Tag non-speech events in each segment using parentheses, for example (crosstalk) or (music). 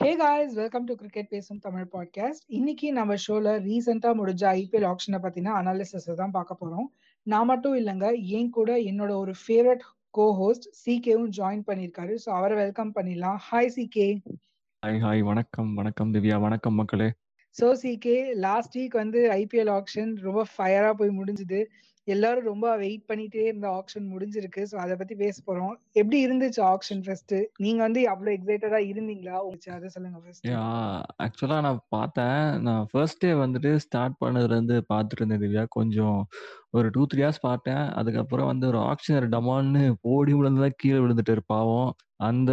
Hey guys welcome to cricket பேசும் Tamil podcast இன்னைக்கு நம்ம ஷோல ரீசெண்டா முடிஞ்ச ஐபிஎல் ஆப்ஷனை பத்தின அனாலிசிஸ் தான் பார்க்க போறோம். நான் மட்டும் இல்லைங்க ஏன் கூட என்னோட ஒரு ஃபேவரட் கோ ஹோஸ்ட் சிகேவும் ஜாயின் பண்ணியிருக்காரு. ஸோ அவரை வெல்கம் பண்ணிடலாம். ஹாய் சிகே ஹாய் ஹாய் வணக்கம் வணக்கம் திவ்யா வணக்கம் மக்களே. ஸோ சிகே லாஸ்ட் வீக் வந்து ஐபிஎல் ஆப்ஷன் ரொம்ப ஃபயரா போய் முடிஞ்சுது. எல்லாரும் ரொம்ப வெயிட் பண்ணிட்டே இருந்த ஆக்ஷன் முடிஞ்சிருக்கு. ஸோ அதை பத்தி பேச போறோம். எப்படி இருந்துச்சு ஆக்ஷன் ஃபர்ஸ்ட் நீங்க வந்து அவ்வளவு எக்ஸைட்டடா இருந்தீங்களா? உங்களுக்கு அதை சொல்லுங்க ஃபர்ஸ்ட் ஆக்சுவலா நான் பார்த்தேன். நான் ஃபர்ஸ்ட் டே வந்துட்டு ஸ்டார்ட் பண்ணதுல இருந்து பார்த்துட்டு இருந்தேன் திவ்யா. கொஞ்சம் ஒரு டூ த்ரீ ஹார்ஸ் பார்த்தேன். அதுக்கப்புறம் வந்து ஒரு ஆக்ஷனர் டமான்னு போடி விழுந்துதான் கீழே விழுந்துட்டு பாவம். அந்த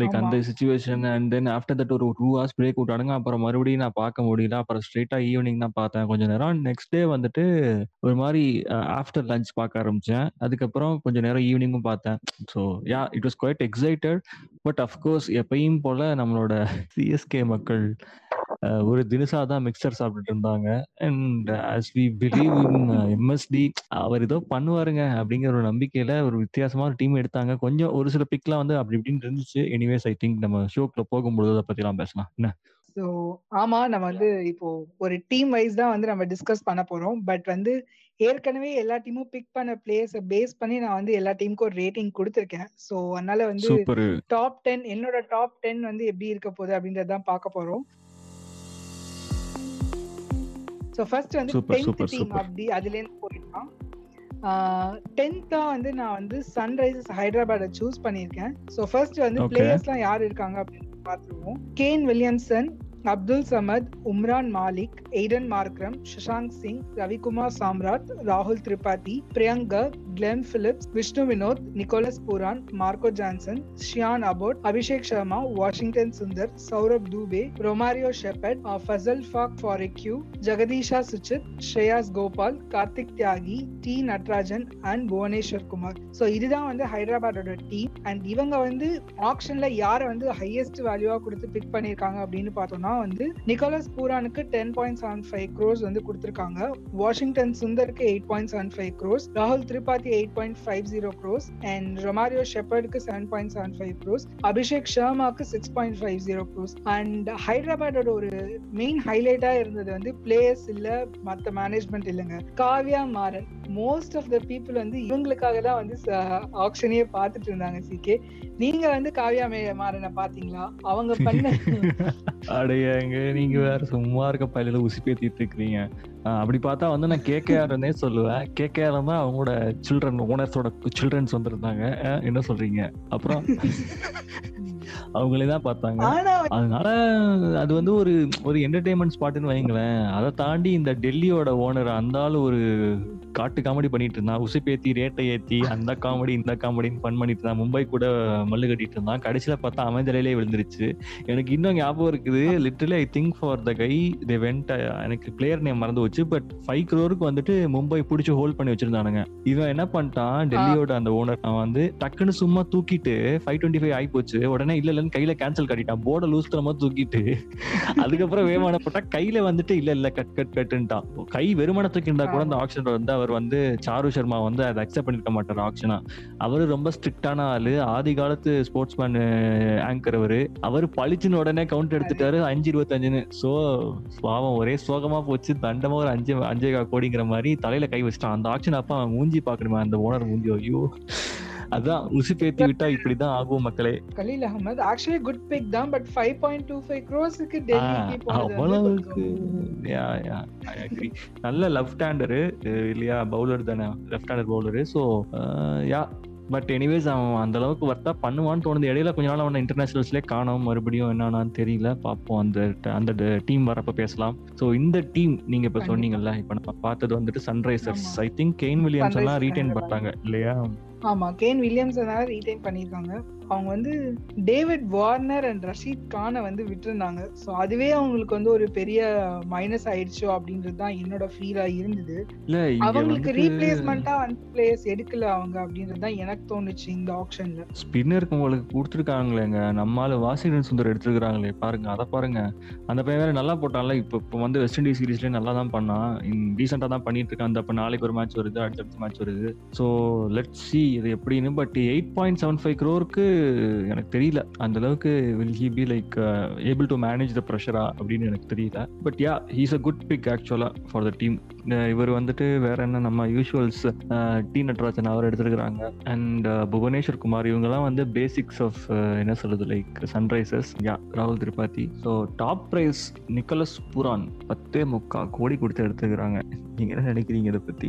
லைக் அந்த situation and then after that ஒரு டூ ஹவர்ஸ் பிரேக் விட்டானுங்க அப்புறம் மறுபடியும் நான் பார்க்க முடியல. அப்புறம் ஸ்ட்ரெயிட்டா ஈவினிங் தான் பார்த்தேன். கொஞ்ச நேரம். நெக்ஸ்ட் டே வந்துட்டு ஒரு மாதிரி ஆஃப்டர் லஞ்ச் பார்க்க ஆரம்பிச்சேன். அதுக்கப்புறம் கொஞ்ச நேரம் ஈவினிங்கும் பார்த்தேன். So yeah it was quite excited but of course எப்பயும் போல நம்மளோட (laughs) சிஎஸ்கே மக்கள் ஒரு தினசா தான் மிக்சர் சாப்பிட்டுட்டு இருந்தாங்க. And as we believe in MSD அவர் ஏதோ பண்ணுவாருங்க அப்படிங்கிற ஒரு நம்பிக்கையில ஒரு வித்தியாசமான டீம் எடுத்தாங்க. கொஞ்சம் ஒரு சில பிக்லாம் வந்து அப்படி இப்படின்னு இருந்துச்சு. எனிவேஸ் ஐ திங்க் நம்ம ஷோக்குள்ள போகும்பொழுது அதை பத்திலாம் பேசலாம். என்ன? ஸோ ஆமா நம்ம வந்து இப்போ ஒரு டீம் வைஸ் தான் வந்து நம்ம டிஸ்கஸ் பண்ண போறோம். பட் வந்து ஏற்கனவே எல்லா டீமும் பிக் பண்ண பிளேயர்ஸ் பேஸ் பண்ணி நான் வந்து எல்லா டீமுக்கும் ஒரு ரேட்டிங் கொடுத்துருக்கேன். ஸோ அதனால வந்து டாப் டென் என்னோட டாப் டென் வந்து எப்படி இருக்க போகுது அப்படின்றதான் பார்க்க போறோம். ஸோ ஃபர்ஸ்ட் வந்து டென்த் டீம் அப்படி அதுலேருந்து போயிடலாம். டென்த்தா வந்து நான் வந்து சன்ரைசர்ஸ் ஹைதராபாத்தை சூஸ் பண்ணியிருக்கேன். ஸோ ஃபர்ஸ்ட் வந்து பிளேயர்ஸ்லாம் யார் இருக்காங்க அப்படின்னு பார்த்துருவோம். Kane Williamson Abdul Samad Umran Malik Aiden Markram Shashank Singh Ravikumar Samarth ராகுல் Tripathi Priyanka Glenn Phillips Vishnu Vinod Nicholas Pooran Marco Jansen Sean Abbott Abhishek Sharma Washington Sundar Saurabh Dubey Romario Shepherd Fazal Haq Farooqi Jagadeesha Suchith Shreyas Gopal Kartik Tyagi T Natarajan and Bhuvneshwar Kumar. So இதுதான் வந்து ஹைதராபாத்தோட team and இவங்க வந்து ஆப்ஷன்ல யாரை வந்து highest வேல்யூவா கொடுத்து big பண்ணியிருக்காங்க அப்படின்னு பார்த்தோம்னா வந்து Nicholas பூரானுக்கு ten point seven five crores வந்து கொடுத்துருக்காங்க. Washington சுந்தருக்கு eight point seven five crores ராகுல் Tripathi eight point five zero crores and Romario ஷெப்பர்டுக்கு seven point seven five crores Abhishek ஷர்மாக்கு six point five zero crores and ஹைதராபாடோட ஒரு main ஹைலைட்டா இருந்தது வந்து players இல்ல மத்த management இல்லைங்க. Kavya Maran. Most of the people வந்து இவங்களுக்காக தான் வந்து ஆக்ஷனையே பார்த்துட்டு இருந்தாங்க சிகே நீங்க வந்து காவ்யா மாறனை பாத்தீங்களா அவங்க பண்ண (laughs) ஏங்க நீங்க வேற சும்மா இருக்க பள்ளியில உசி பேத்திட்டு இருக்கிறீங்க. அப்படி பார்த்தா வந்து நான் கேகேஆர்னே சொல்லுவேன். கேகேஆர் தான் அவங்களோட சில்ட்ரன் ஓனர்ஸோட சில்ட்ரன்ஸ் வந்திருந்தாங்க. என்ன சொல்றீங்க? அப்புறம்? (laughs) அவங்களே தான் பார்த்தாங்க. அதனால அது வந்து ஒரு ஒரு என்டர்டைன்மெண்ட் ஸ்பாட்னு வைங்களேன். அதை தாண்டி இந்த டெல்லியோட ஓனர் அந்த ஆள் ஒரு காட்டு காமெடி பண்ணிட்டு இருந்தான். உசுப்பேத்தி ரேட்டை ஏத்தி அந்த காமெடி இந்த காமெடின்னு ஃபன் பண்ணிட்டு இருந்தான். மும்பை கூட மல்லு கட்டிட்டு இருந்தான். கடைசியில பார்த்தா அமைஞ்சலையிலே விழுந்துருச்சு. எனக்கு இன்னும் ஞாபகம் இருக்குது. Literally I think for the guy they went எனக்கு பிளேயர் நேம் மறந்து வச்சு பட் ஃபைவ் க்ரோருக்கு வந்துட்டு மும்பை பிடிச்சி ஹோல்ட் பண்ணி வச்சிருந்தானுங்க. இவன் என்ன பண்ணிட்டான்? டெல்லியோட அந்த ஓனர் வந்து டக்குன்னு சும்மா தூக்கிட்டு ஃபைவ் டுவெண்ட்டி ஃபைவ் ஆகி போச்சு. உடனே இல்ல இல்லன்னு கையில கேன்சல் கட்டிட்டான். போர்டை லூஸ் தரமா தூக்கிட்டு அதுக்கப்புறம் வேமான போட்டா கையில வந்துட்டு இல்ல இல்ல கட் கட் கட்டுன்ட்டான் கை வெறுமன தூக்கிண்டா கூட அந்த ஆப்ஷன் வந்து அவர் வந்து சாரு சர்மா வந்து அதை அக்செப்ட் பண்ணிருக்க மாட்டார் ஆப்ஷனா அவரு ரொம்ப ஸ்ட்ரிக்டான ஆளு. ஆதி காலத்து ஸ்போர்ட்ஸ் மேன் ஆங்கர் அவரு. அவரு பளிச்சுன்னு உடனே கவுண்ட் எடுத்துட்டாரு அஞ்சு இருபத்தஞ்சுன்னு. சோ பாவம் ஒரே சோகமா போச்சு. தண்டமா ஒரு அஞ்சு அஞ்சே கோடிங்கிற மாதிரி தலையில கை வச்சிட்டான். அந்த ஆக்ஷன் அப்ப அவன் மூஞ்சி பாக்கணுமே அந்த ஓனர் மூஞ்சி ஐயோ. அதான் உசி பேத்தி விட்டா இப்படிதான் ஆகும் மக்களே. Khaleel Ahmed actually good pick தான் பட் 5.25 க்ரோஸ்க்கு டெல்லிக்கு போனது அவ்வளவுக்கு. யா யா ஐ அக்ரி நல்ல லெஃப்ட் ஹேண்டரு இல்லையா பவுலர் தானே left hander bowler so yeah but anyways அவன் அந்த அளவுக்கு ஒர்த்தா பண்ணுவான்னு தோணுது. இடையில கொஞ்ச நாள் அவனை இன்டர்நேஷனல்ஸ்லேயே காணும் மறுபடியும் என்னன்னு தெரியல. பார்ப்போம் அந்த அந்த டீம் வரப்ப பேசலாம். ஸோ இந்த டீம் நீங்க இப்ப சொன்னீங்கல்ல இப்ப நம்ம பார்த்தது வந்துட்டு Sunrisers I think Kane Williams எல்லாம் ரீடைன் பண்ணாங்க இல்லையா? ஆமா கேன் வில்லியம்ஸ் ரீடைன் பண்ணிருக்காங்க அவங்க வந்து டேவிட் வார்னர் அண்ட் ரஷீத் கானை வந்து விட்டுருந்தாங்க. ஸோ அதுவே அவங்களுக்கு வந்து ஒரு பெரிய மைனஸ் ஆயிடுச்சோ அப்படின்றது தான் என்னோட ஃபீலா இருந்தது. அவங்களுக்கு ரீப்ளேஸ்மெண்டா வந்து பிளேயர்ஸ் எடுக்கல அவங்க அப்படின்றது தான் எனக்கு தோணுச்சு இந்த ஆப்ஷன்ல ஸ்பின்னருக்கு உங்களுக்கு கொடுத்துருக்காங்களேங்க. நம்மால வாஷிங்டன் சுந்தர் எடுத்துருக்காங்களே பாருங்க அதை பாருங்க. அந்த பையன் வேற நல்லா போட்டான்ல இப்போ இப்போ வந்து வெஸ்ட் இண்டீஸ் சீரீஸ்லேயே நல்லா தான் பண்ணான். ரீசெண்டாக தான் பண்ணிட்டு இருக்கான். அந்த இப்போ நாளைக்கு ஒரு மேட்ச் வருது அடுத்தடுத்த மேட்ச் வருது. ஸோ லெட் சி இது எப்படின்னு but eight point seven five க்ரோருக்கு எனக்கு தெரியல. அந்த அளவுக்கு will he be like able to manage the ப்ரெஷரா அப்படின்னு எனக்கு தெரியல. But yeah he's a good pick ஆக்சுவலா ஃபார் த டீம் இவர் வந்துட்டு வேற என்ன நம்ம யூஷுவல்ஸ் டி நட்ராஜன் அவர் எடுத்திருக்கிறாங்க. அண்ட் புவனேஸ்வர் குமார் இவங்கெல்லாம் வந்து பேசிக்ஸ் ஆஃப் என்ன சொல்றது லைக் சன்ரைசர்ஸ் யா ராகுல் Tripathi. So top price Nicholas Pooran பத்தே முக்கா கோடி கொடுத்து எடுத்துக்கிறாங்க நீங்க என்ன நினைக்கிறீங்க இதை பத்தி?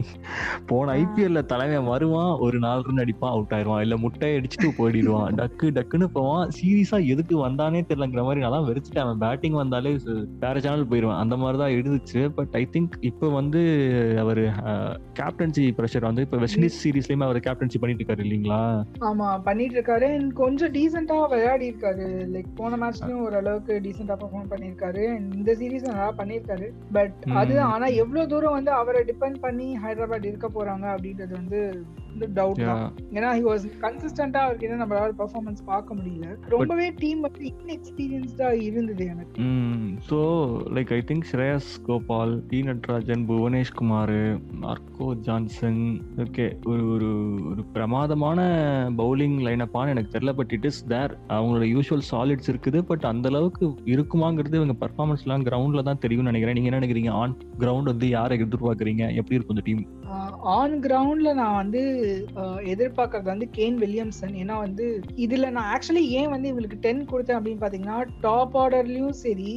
போன ஐபிஎல்ல தலைவன் வருவான் ஒரு நாலு ரன் அடிப்பான் அவுட் ஆயிடுவான் இல்ல முட்டையை அடிச்சுட்டு போயிடுவான். (laughs) டக்கு டக்குன்னு போவான். சீரியஸா எதுக்கு வந்தானே தெரியலங்கிற மாதிரி நான் வெறிச்சிட்டேன். அவன் பேட்டிங் வந்தாலே வேற சேனல் போயிடுவான் அந்த மாதிரி தான் இருந்துச்சு. பட் ஐ திங்க் இப்போ வந்து அவர் கேப்டன்சி ப்ரெஷர் வந்து இப்போ வெஸ்ட் இண்டீஸ் சீரீஸ்லயுமே அவர் கேப்டன்சி பண்ணிட்டு இருக்காரு இல்லீங்களா? ஆமா பண்ணிட்டு இருக்காரு கொஞ்சம் டீசெண்டா விளையாடி இருக்காரு லைக் போன மேட்ச்லயும் ஓரளவுக்கு டீசெண்டா பெர்ஃபார்ம் பண்ணிருக்காரு இந்த சீரீஸ் நல்லா பண்ணிருக்காரு பட் அதுதான் ஆனா எவ்வளவு தூரம் வந்து அவரை டிபெண்ட் பண்ணி ஹைதராபாத் இருக்க போறாங்க அப்படின்றது வந்து டவுட் தான். ஏன்னா ஹி வாஸ் கன்சிஸ்டன்டா அவருக்கு என்ன நம்மளால பெர்ஃபார்மன்ஸ் பார்க்க முடியல. ரொம்பவே டீம் வந்து இன்எக்ஸ்பீரியன்ஸ்டா இருந்தது எனக்கு. So like I think Shreyas Gopal D Natarajan Bhuvanesh Bhuvneshkumar Marco Jansen okay ஒரு ஒரு ஒரு பிரமாதமான பவுலிங் லைனப்பான்னு எனக்கு தெரியல பட் இட் இஸ் தேர் அவங்களோட யூஸ்வல் சாலிட்ஸ் இருக்குது பட் அந்த அளவுக்கு இருக்குமாங்கிறது இவங்க பர்ஃபார்மன்ஸ்லாம் கிரவுண்டில் தான் தெரியும்னு நினைக்கிறேன். நீங்க என்ன நினைக்கிறீங்க? ஆன் கிரவுண்ட் வந்து யாரை எதிர்பார்க்குறீங்க? எப்படி இருக்கும் இந்த டீம் ஆன் கிரவுண்ட்ல நான் வந்து எதிர்பார்க்கறது வந்து கேன் வில்லியம்சன். ஏன்னா வந்து இதுல நான் ஆக்சுவலி ஏன் வந்து இவங்களுக்கு டென் கொடுத்தேன் அப்படின்னு பாத்தீங்கன்னா டாப் ஆர்டர்லயும் சரி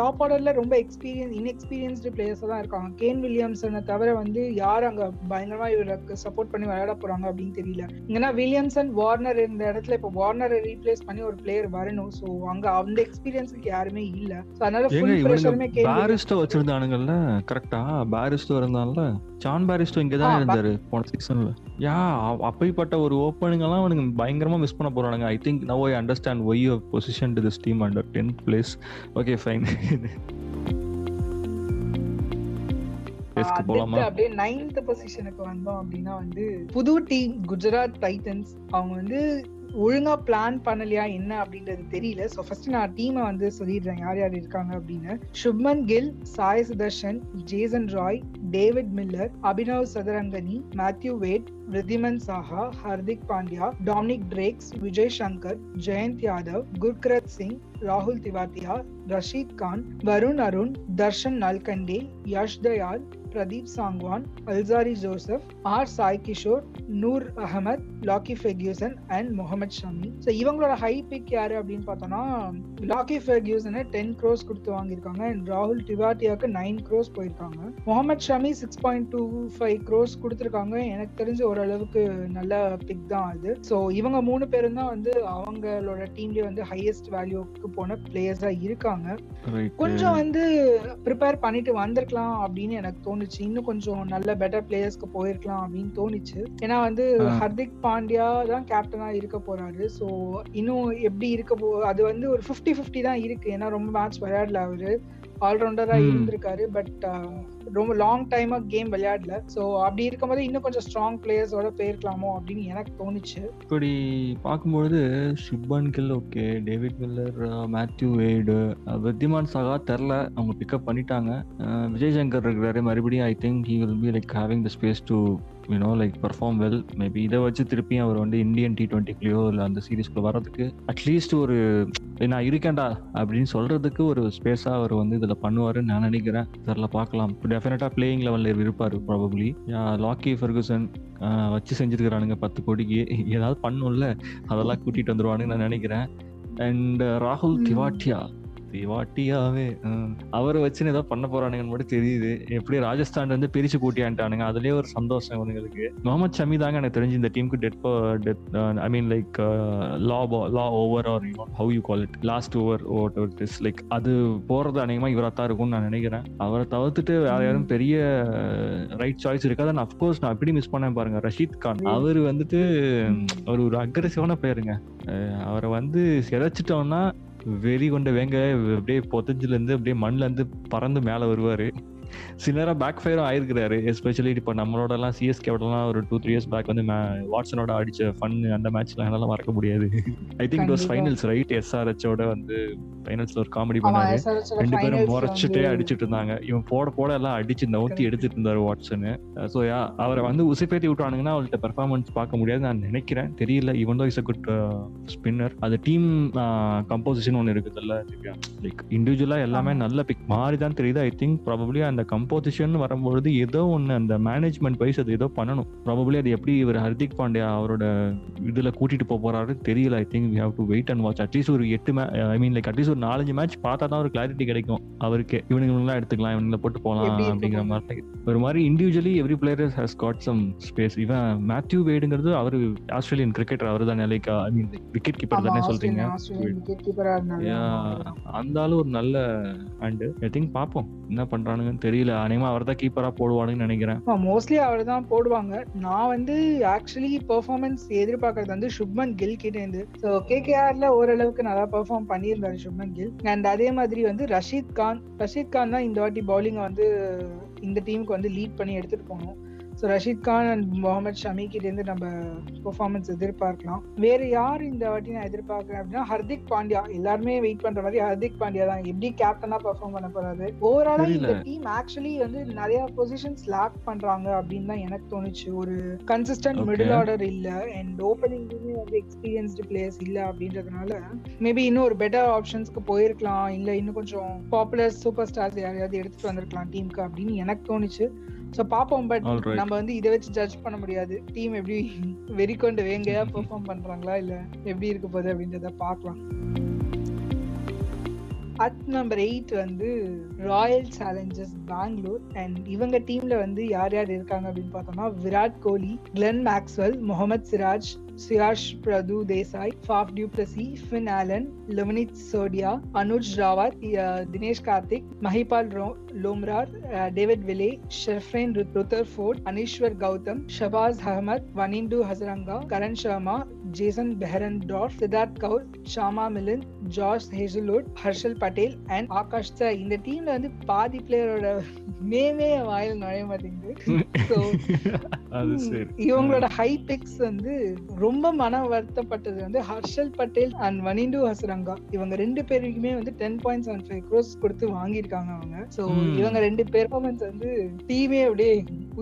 டாப் ஆர்டர்ல ரொம்ப எக்ஸ்பீரியன்ஸ் இன்எக்ஸ்பீரியன்ஸ்டு பிளேயர்ஸ் தான் இருக்காங்க. கேன் வில்லியம்சனை தவிர வந்து யார் அங்க பயங்கரமா இவருக்கு சப்போர்ட் பண்ணி விளையாட போறாங்க அப்படின்னு தெரியல. ஏன்னா வில்லியம்சன் வார்னர் இந்த இடத்துல இப்போ வார்னரை ரீப்ளேஸ் பண்ணி ஒரு பிளேயர் வரணும். ஸோ அங்க அந்த எக்ஸ்பீரியன்ஸுக்கு யாருமே இல்ல. அதனால ஃபுல் ப்ரெஷருமே பாரிஸ்டோ வச்சிருந்தானுங்கல்ல? கரெக்டா பாரிஸ்டோ இருந்தான்ல? ஜான் பாரிஸ்டோ இங்க தான் இருந்தாரு போன சீசன்ல யா அப்படிப்பட்ட ஒரு ஓப்பனிங் எல்லாம் அவனுக்கு பயங்கரமா மிஸ் பண்ண போறானுங்க. I think now I understand why you position to this team under tenth place okay fine அப்படியே நைன்த் பொசிஷனுக்கு வந்தோம் அப்படின்னா வந்து புது டீம் குஜராத் டைட்டன்ஸ் அவங்க வந்து ஒழுங்கா பிளான் பண்ணலையா என்ன அப்படின்றது தெரியல. ஸோ ஃபர்ஸ்ட் நான் டீமை வந்து சொல்லிடுறேன். யார் யார் இருக்காங்க அப்படின்னு. Shubman Gill Sai Sudharsan Jason Roy David Miller Abhinav Sadarangani Matthew Wade Wriddhiman Saha Hardik Pandya Dominic Drakes Vijay Shankar Jayant Yadav Gurkeerat Singh ராகுல் Tewatia Rashid Khan Varun Aaron Darshan Nalkande Yash Dayal Pradeep Sangwan Alzarri Joseph R Sai Kishore Noor Ahmad Lockie Ferguson and Mohammed Shami so இவங்களோட high pick யாரு அப்படின்னு பார்த்தோம்னா லாக்கி ஃபெர்கியூசனை ten cross கொடுத்து வாங்கியிருக்காங்க and ராகுல் திவாட்டியாவுக்கு nine crores போயிருக்காங்க. Mohammed Shami six point two five crores கொடுத்துருக்காங்க. எனக்கு தெரிஞ்ச ஓரளவுக்கு நல்ல பிக் தான் அது. ஸோ இவங்க மூணு பேரும் தான் வந்து அவங்களோட டீம்லேயே வந்து ஹையஸ்ட் வேல்யூக்கு போன பிளேயர்ஸா இருக்காங்க. கொஞ்சம் வந்து ப்ரிப்பேர் பண்ணிட்டு வந்திருக்கலாம் அப்படின்னு எனக்கு தோணுச்சு இன்னும் கொஞ்சம் நல்ல பெட்டர் பிளேயர்ஸ்க்கு போயிருக்கலாம் அப்படின்னு தோணுச்சு. ஏன்னா வந்து ஹர்திக் பாண்டியா தான் கேப்டனா இருக்க போறாரு. ஸோ இன்னும் எப்படி இருக்க போ அது வந்து ஒரு ஃபிஃப்டி ஃபிஃப்டி தான் இருக்கு. ஏன்னா ரொம்ப மேட்ச் விளையாடல அவரு. ஆல்ரவுண்டரா இருந்திருக்காரு பட் ரொம்ப லாங் டைமா கேம் விளையாடல. ஸோ அப்படி இருக்கும்போது இன்னும் கொஞ்சம் ஸ்ட்ராங் பிளேயர்ஸோட போயிருக்கலாமோ அப்படின்னு எனக்கு தோணுச்சு. இப்படி பார்க்கும்பொழுது Shubman Gill okay David Miller Matthew Wade Wriddhiman Saha தெரில அவங்க பிக்கப் பண்ணிட்டாங்க. விஜய் சங்கர் இருக்கிறாரு. மறுபடியும் I think he will be like having the space to you know like perform well maybe இதை வச்சு திருப்பியும் அவர் வந்து இந்தியன் டி டுவெண்ட்டிக்குள்ளேயோ இல்லை அந்த சீரீஸ்க்குள்ள வரதுக்கு அட்லீஸ்ட் ஒரு நான் இருக்கேன்டா அப்படின்னு சொல்றதுக்கு ஒரு ஸ்பேஸாக அவர் வந்து இதில் பண்ணுவாருன்னு நான் நினைக்கிறேன். தெரில பார்க்கலாம். டெஃபினட்டாக பிளேயிங் லெவலில் இருப்பார் ப்ராபப்ளி லாக்கி ஃபெர்குசன் வச்சு செஞ்சிருக்கிறானுங்க பத்து கோடிக்கு. ஏதாவது பண்ணும்ல அதெல்லாம் கூட்டிகிட்டு வந்துருவானுன்னு நான் நினைக்கிறேன். அண்ட் ராகுல் திவாட்டியா திவாட்டியாவே அவரை வச்சுன்னு ஏதோ பண்ண போறானுங்கன்னு மட்டும் தெரியுது. எப்படி ராஜஸ்தான் வந்து பிரிச்சு கூட்டியான்ட்டானுங்க அதுலயே ஒரு சந்தோஷம் இவனுங்களுக்கு. முகமது ஷமி தாங்க எனக்கு தெரிஞ்சு இந்த டீமுக்கு dead death I mean like law law over or how you call it last over vote over is like அது போறது அநேகமா இவரா தான் இருக்கும்னு நான் நினைக்கிறேன். அவரை தவிர்த்துட்டு வேற யாரும் பெரிய ரைட் சாய்ஸ் இருக்காது. நான் அப்கோர்ஸ் நான் எப்படி மிஸ் பண்ணேன் பாருங்க. ரஷீத் கான். அவர் வந்துட்டு ஒரு ஒரு அக்ரெசிவான பேருங்க அவரை வந்து சிதைச்சிட்டோம்னா வெறி கொண்ட வேங்க அப்படியே பொத்தஞ்சிலேருந்து அப்படியே மண்ல இருந்து பறந்து மேலே வருவார். சில நேரம் பேக் ஃபயரும் ஆயிருக்கிறாரு எஸ்பெஷலி இப்போ நம்மளோட எல்லாம் சிஎஸ்கேவோடலாம் ஒரு டூ த்ரீ இயர்ஸ் பேக் வந்து வாட்ஸனோட அடிச்ச ஃபன் அந்த மேட்ச்லாம் என்னால மறக்க முடியாது. I think it was finals right எஸ்ஆர்ஹெச்சோட வந்து ஃபைனல்ஸ்ல ஒரு காமெடி பண்ணாரு. ரெண்டு பேரும் முறைச்சிட்டே அடிச்சிட்டு இருந்தாங்க. இவன் போட போட எல்லாம் அடிச்சு நவுத்தி எடுத்துட்டு இருந்தாரு வாட்ஸனு ஸோ யா அவரை வந்து உசுப்பேத்தி விட்டானுங்கன்னா அவர்கிட்ட பெர்ஃபார்மன்ஸ் பார்க்க முடியாது நான் நினைக்கிறேன். தெரியல even though is a good spinner அது டீம் கம்போசிஷன் ஒன்று இருக்குதுல்ல லைக் இண்டிவிஜுவலா எல்லாமே நல்ல பிக் மாறி தான் தெரியுது ஐ திங்க் ப்ராபப்ளி அந்த கம்போசிஷன் வரும்பொழுது ஏதோ ஒன்று அந்த மேனேஜ்மெண்ட் வைஸ் அது ஏதோ பண்ணணும். ப்ராபப்ளி அது எப்படி இவர் ஹர்திக் பாண்டியா அவரோட இதுல கூட்டிட்டு போக போறாரு தெரியல. I think we have to wait and watch at least ஒரு எட்டு ஐ மீன் லைக் அட்லீஸ்ட் ஒரு நாலஞ்சு மேட்ச் பார்த்தா தான் ஒரு கிளாரிட்டி கிடைக்கும். அவருக்கு இவனுங்களாம் எடுத்துக்கலாம் இவனுங்களை போட்டு போகலாம் அப்படிங்கிற மாதிரி. ஒரு மாதிரி individually every player has got some space இவன் மேத்யூ வேடுங்கிறது அவர் ஆஸ்திரேலியன் கிரிக்கெட்டர் அவர் தானே like I mean wicket keeper தானே சொல்றீங்க? அந்த ஆளு ஒரு நல்ல ஹேண்ட் ஐ திங்க் பாப்போம் என்ன பண்றானுங்கன்னு தெரியல. அநேகமா அவர் தான் கீப்பரா போடுவானுன்னு நினைக்கிறேன். மோஸ்ட்லி அவர் தான் போடுவாங்க. நான் வந்து ஆக்சுவலி பெர்ஃபார்மன்ஸ் எதிர்பார்க்கறது வந்து சுப்மன் கில் கிட்ட இருந்து. ஸோ கேகேஆர்ல ஓரளவுக்கு நல்லா பெர்ஃபார்ம் பண்ணியிருந்தாரு சுப்மன் கில். அண்ட் அதே மாதிரி வந்து ரஷீத் கான் ரஷீத் கான் தான் இந்த வாட்டி பவுலிங் வந்து இந்த டீமுக்கு வந்து லீட் பண்ணி எடுத்துட்டு போகணும் ஸோ ரஷீத் கான் அண்ட் முகமது ஷமி கிட்டேருந்து நம்ம பெர்ஃபார்மன்ஸ் எதிர்பார்க்கலாம். வேற யார் இந்த வாட்டி நான் எதிர்பார்க்கிறேன் அப்படின்னா ஹர்திக் பாண்டியா. எல்லாருமே வெயிட் பண்ற மாதிரி ஹர்திக் பாண்டியா தான். எப்படி கேப்டனா பெர்ஃபார்ம் பண்ண போறாரு? ஓவராலா இந்த டீம் ஆக்சுவலி வந்து நிறைய பொசிஷன்ஸ் லேக் பண்றாங்க அப்படின்னு தான் எனக்கு தோணுச்சு. ஒரு கன்சிஸ்டன்ட் மிடில் ஆர்டர் இல்ல அண்ட் ஓப்பனிங்லயுமே வந்து எக்ஸ்பீரியன்ஸ்டு பிளேயர்ஸ் இல்ல அப்படின்றதுனால மேபி இன்னும் ஒரு பெட்டர் ஆப்ஷன்ஸ்க்கு போயிருக்கலாம். இல்ல இன்னும் கொஞ்சம் பாப்புலர் சூப்பர் ஸ்டார்ஸ் யாரையாவது எடுத்துட்டு வந்திருக்கலாம் டீமுக்கு அப்படின்னு எனக்கு தோணுச்சு. சோ பாப்போம் பட் நம்ம வந்து இதை வச்சு ஜட்ஜ் பண்ண முடியாது. டீம் எப்படி வெறிக்கொண்டு வேங்கையா பெர்ஃபார்ம் பண்றாங்களா இல்ல எப்படி இருக்க போகுது அப்படின்றத பார்க்கலாம் அட் நம்பர் எயிட் வந்து ராயல் சேலஞ்சர்ஸ் பெங்களூர் அண்ட் இவங்க டீம்ல வந்து யார் யார் இருக்காங்க அப்படின்னு பார்த்தோம்னா Virat Kohli Glenn Maxwell Mohammed Siraj Siraj Prabhudessai Faf du Plessis Finn Allen Luvnith Sisodia Anuj Rawat Dinesh Karthik Mahipal Lomror David Willey Sherfane Rutherford Aneeshwar Gautam Shahbaz Ahmed Wanindu Hasaranga Karn Sharma Jason Behrendorff Siddharth Kaul Chama Milind George Hazlewood Harshal Patel and Akash சார் இந்த டீம்ல வந்து பாதி பிளேயரோட நேமே வாயில் நுழைய மாட்டேங்குது. (laughs) இவங்களோட high fix வந்து ரொம்ப மன வருத்தப்பட்டது வந்து ஹர்ஷல் பட்டேல் அண்ட் வனிண்டு ஹசரங்கா. இவங்க ரெண்டு பேருக்குமே வந்து ten point seven five crores கொடுத்து வாங்கியிருக்காங்க அவங்க. சோ இவங்க ரெண்டு பெர்ஃபார்மன்ஸ் வந்து டீமே அப்படியே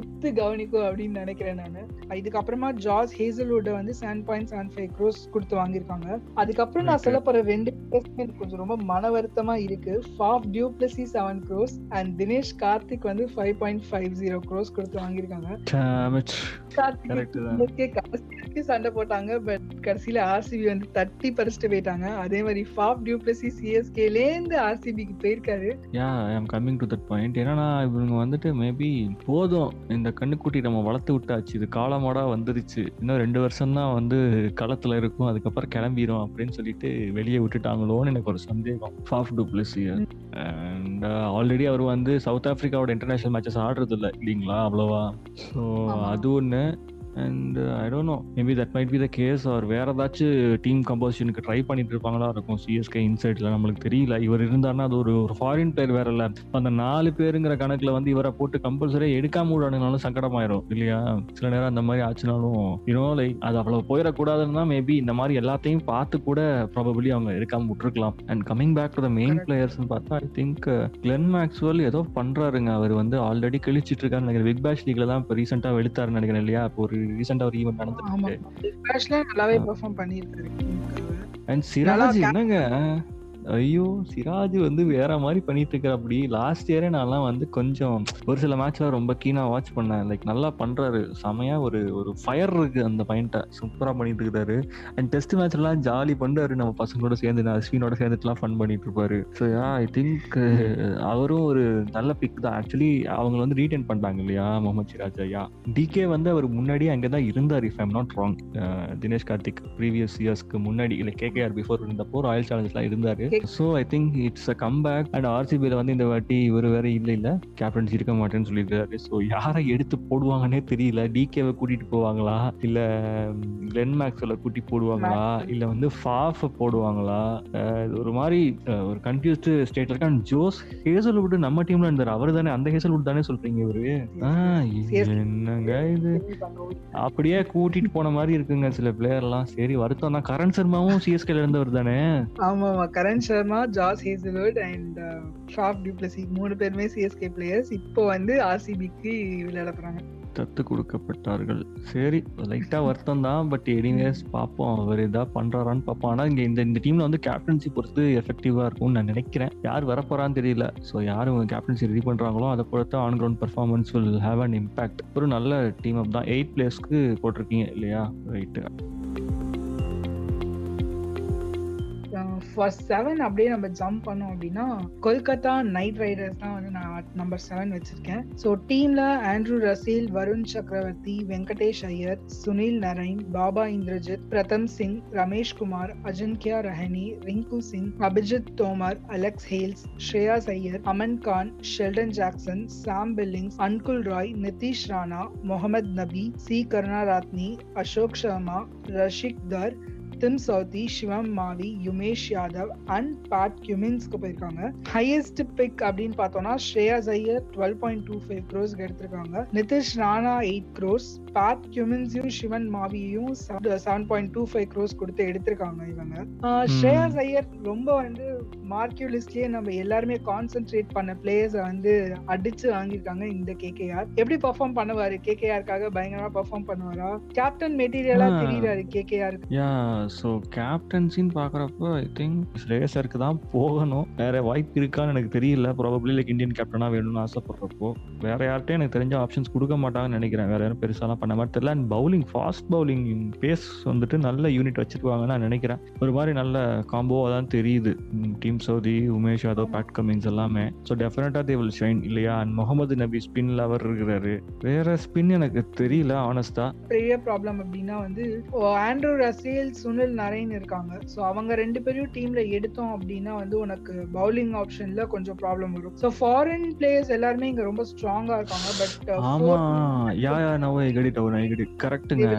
உத்து கவனிக்கும் அப்படின்னு நினைக்கிறேன் நான். இதுக்கப்புறமா ஜார்ஜ் ஹேசல்வுட் வந்து seven point seven five crores கொடுத்து வாங்கியிருக்காங்க. அதுக்கப்புறம் நான் சொல்ல போற ரெண்டு பேர்ஸ்மே கொஞ்சம் ரொம்ப மன வருத்தமா இருக்கு. Faf du Plessis seven crores and Dinesh Karthik வந்து five point five zero crores கொடுத்து வாங்கியிருக்காங்க. கார்த்திக் சண்டை போட்டாங்க பட் கடைசியில ஆர்சிபி வந்து தட்டி பறிச்சுட்டு போயிட்டாங்க. அதே மாதிரி ஃபாஃப் டியூப்ளசி சிஎஸ்கேல இருந்து ஆர்சிபிக்கு போயிருக்காரு. Yeah I am coming to that point ஏன்னா இவங்க வந்துட்டு மேபி போதும். இந்த கண்ணுக்குட்டி நம்ம வளர்த்து விட்டாச்சு. இது காலமாடா வந்துருச்சு. இன்னும் ரெண்டு வருஷம் தான் வந்து களத்துல இருக்கும். அதுக்கப்புறம் கிளம்பிடும் அப்படின்னு சொல்லிட்டு வெளியே விட்டுட்டாங்களோன்னு எனக்கு ஒரு சந்தேகம். Faf du Plessis and already அவர் வந்து சவுத் ஆப்பிரிக்காவோட இன்டர்நேஷனல் மேட்சஸ் ஆடுறது இல்லை இல்லைங்களா? அவ்வளோவா? ஸோ அது ஒன்று and I don't know maybe that might be the case அவர் வேற ஏதாச்சும் டீம் கம்போசிஷனுக்கு ட்ரை பண்ணிட்டு இருப்பாங்களா இருக்கும். சிஎஸ்கே இன்சைட்ல நம்மளுக்கு தெரியல. இவர் இருந்தாருன்னா அது ஒரு ஒரு ஃபாரின் பிளேயர் வேற இல்ல. அந்த நாலு பேருங்கிற கணக்குல வந்து இவரை போட்டு கம்பல்சரியா எடுக்காம விடானுனாலும் சங்கடமாயிரும் இல்லையா? சில நேரம் அந்த மாதிரி ஆச்சுனாலும் யூனோ லைக் அது அவ்வளவு போயிடக்கூடாதுன்னு தான் மேபி இந்த மாதிரி எல்லாத்தையும் பார்த்து கூட ப்ராபபிளி அவங்க எடுக்காம விட்டுருக்கலாம். And coming back to the main players பார்த்தா ஐ திங்க் கிளென் மேக்ஸ்வெல் ஏதோ பண்றாருங்க. அவர் வந்து ஆல்ரெடி கழிச்சிட்டு இருக்காரு நினைக்கிறேன். பிக் பேஷ் லீக்ல தான் இப்போ ரீசெண்டா வெளுத்தாருன்னு நினைக்கிறேன் இல்லையா? இப்போ ஒரு ரீசெண்டா ஒரு ஈவென்ட் நடந்துருக்கு நல்லாவே பெர்ஃபார்ம் பண்ணியிருக்காரு. அண்ட் சிராஜ் என்னங்க? ஐயோ சிராஜ் வந்து வேற மாதிரி பண்ணிட்டு இருக்கிற அப்படி லாஸ்ட் இயரே நான்லாம் வந்து கொஞ்சம் ஒரு சில மேட்ச்ல ரொம்ப கீனா வாட்ச் பண்ணேன். லைக் நல்லா பண்றாரு. செமையா ஒரு ஒரு ஃபயர் இருக்கு அந்த பாயிண்ட்டை சூப்பரா பண்ணிட்டு இருக்காரு அண்ட் டெஸ்ட் மேட்ச்லாம் ஜாலி பண்றாரு. நம்ம பசங்களோட சேர்ந்து அஸ்வினோட சேர்ந்துட்டுலாம் ஃபன் பண்ணிட்டு இருப்பாரு ஸோ ஐ திங்க் அவரும் ஒரு நல்ல பிக் தான். ஆக்சுவலி அவங்க வந்து ரீடைன் பண்ணாங்க இல்லையா முகமது சிராஜ் ஐயா? டிகே வந்து அவர் முன்னாடி அங்கே தான் இருந்தார் if I'm not wrong Dinesh Karthik previous இயர்ஸ்க்கு முன்னாடி இல்லை கேகேஆர் பிஃபோர் இருந்தப்போ ராயல் சேலஞ்சஸ்லாம் இருந்தாரு. So I think it's a come back and ஆர்சிபியில் வந்து இந்த வாட்டி இவர் வேற இல்ல இல்ல. கேப்டன்ஸ் இருக்க மாட்டேன்னு சொல்லியிருக்காரு. ஸோ யாரை எடுத்து போடுவாங்கன்னே தெரியல. டிகேவை கூட்டிட்டு போவாங்களா? இல்ல கிளென் மேக்ஸ்வெல்ல கூட்டி போடுவாங்களா? இல்ல வந்து ஃபாஃப போடுவாங்களா? ஒரு மாதிரி ஒரு கன்ஃபியூஸ்டு ஸ்டேட்ல இருக்கான் ஜோஸ் ஹேசல்வுட் நம்ம டீம்ல இருந்தார். அவர் தானே அந்த ஹேசல்வுட் தானே சொல்றீங்க இவரு? என்னங்க இது? அப்படியே கூட்டிட்டு போன மாதிரி இருக்குங்க சில பிளேயர் எல்லாம். சரி வருத்தம் தான். கரண் சர்மாவும் சிஎஸ்கேல இருந்தவர் தானே? ஆமா ஆமா Karn Sharma Josh Hazlewood and Faf du Plessis மூணு பேருமே சிஎஸ்கே பிளேயர்ஸ் இப்போ வந்து ஆர்சிபிக்கு விளையாட போறாங்க. தத்து கொடுக்கப்பட்டார்கள். சரி லைட்டா வருத்தம் தான் பட் எனிவேஸ் பார்ப்போம் அவர் இதாக பண்றாரான்னு பார்ப்போம் ஆனா இங்க இந்த இந்த டீம்ல வந்து கேப்டன்சி பொறுத்து எஃபெக்டிவா இருக்கும்னு நான் நினைக்கிறேன். யார் வரப்போறான்னு தெரியல. ஸோ யார் கேப்டன்சி ரெடி பண்றாங்களோ அதை பொறுத்து on ground performance will have an impact ஒரு நல்ல டீம் அப் தான். எயிட் பிளேஸ்க்கு போட்டிருக்கீங்க இல்லையா? ரைட்டு ஃபர்ஸ்ட் செவன் அப்படியே நம்ம ஜம்ப் பண்ணோம் அப்படின்னா கொல்கத்தா நைட் ரைடர்ஸ் தான் வந்து நான் நம்பர் செவன் வச்சிருக்கேன். ஸோ டீம்ல Andre Russell Varun Chakravarthy Venkatesh Iyer Sunil Narine Baba Indrajith Pratham Singh Ramesh Kumar Ajinkya Rahane Rinku Singh Abhijeet Tomar Alex Hales Shreyas Iyer Aman Khan Sheldon Jackson Sam Billings Ankul Roy Nitish Rana Mohammad Nabi C Karunaratne Ashok Sharma Rasikh Dar Tim Southee Shivam Mavi Umesh Yadav and Pat கியூமின்ஸ்க்கு போயிருக்காங்க. Highest pick அப்படின்னு பார்த்தோம்னா Shreyas Iyer twelve point two five க்ரோஸ்க்கு எடுத்திருக்காங்க. Nitish Rana eight crores Pat கியூமின்ஸையும் Shivam மாவியையும் seven point two five crores கொடுத்து எடுத்திருக்காங்க இவங்க. ஸ்ரேயாஸ் ஐயர் ரொம்ப வந்து மார்க்கியூ லிஸ்ட்லயே நம்ம எல்லாருமே கான்சென்ட்ரேட் பண்ண பிளேயர்ஸை வந்து அடிச்சு வாங்கியிருக்காங்க இந்த கேகேஆர் எப்படி பர்ஃபார்ம் பண்ணுவாரு? கேகேஆருக்காக பயங்கரமா பர்ஃபார்ம் பண்ணுவாரா? கேப்டன் மெட்டீரியலா தெரியுறாரு கேகேஆருக்கு ஸோ கேப்டன்சின்னு பார்க்குறப்போ ஐ திங்க் ஸ்ரேயசருக்கு தான் போகணும். வேற வாய்ப்பு இருக்கான்னு எனக்கு தெரியல. ப்ராபப்ளி லைக் இந்தியன் கேப்டனாக வேணும்னு ஆசைப்படுறப்போ வேற யார்கிட்டையும் எனக்கு தெரிஞ்ச ஆப்ஷன்ஸ் கொடுக்க மாட்டாங்கன்னு நினைக்கிறேன். வேற யாரும் பெருசாலாம் பண்ண மாதிரி தெரியல. And bowling fast bowling pace வந்துட்டு நல்ல யூனிட் வச்சிருக்காங்கன்னு நான் நினைக்கிறேன். ஒரு மாதிரி நல்ல காம்போவாக தான் தெரியுது. Team Southee Umesh Yadav Pat Cummins எல்லாமே. ஸோ டெஃபினட்டாக தே வில் ஷைன் இல்லையா? And Mohammad Nabi spin lover இருக்கிறாரு. வேற ஸ்பின் எனக்கு தெரியல ஆனஸ்டா பெரிய ப்ராப்ளம் அப்படின்னா வந்து ஆண்ட்ரூ ரசேல்ஸ் சுனில் நரேன் இருக்காங்க. ஸோ அவங்க ரெண்டு பேரும் டீம்ல எடுத்தோம் அப்படின்னா வந்து உனக்கு பவுலிங் ஆப்ஷன்ல கொஞ்சம் ப்ராப்ளம் வரும். ஸோ ஃபாரின் பிளேயர்ஸ் எல்லாருமே இங்க ரொம்ப ஸ்ட்ராங்கா இருக்காங்க பட் ஆமா. யா யா நவ எகடி டவுன் எகடி கரெக்ட்டுங்க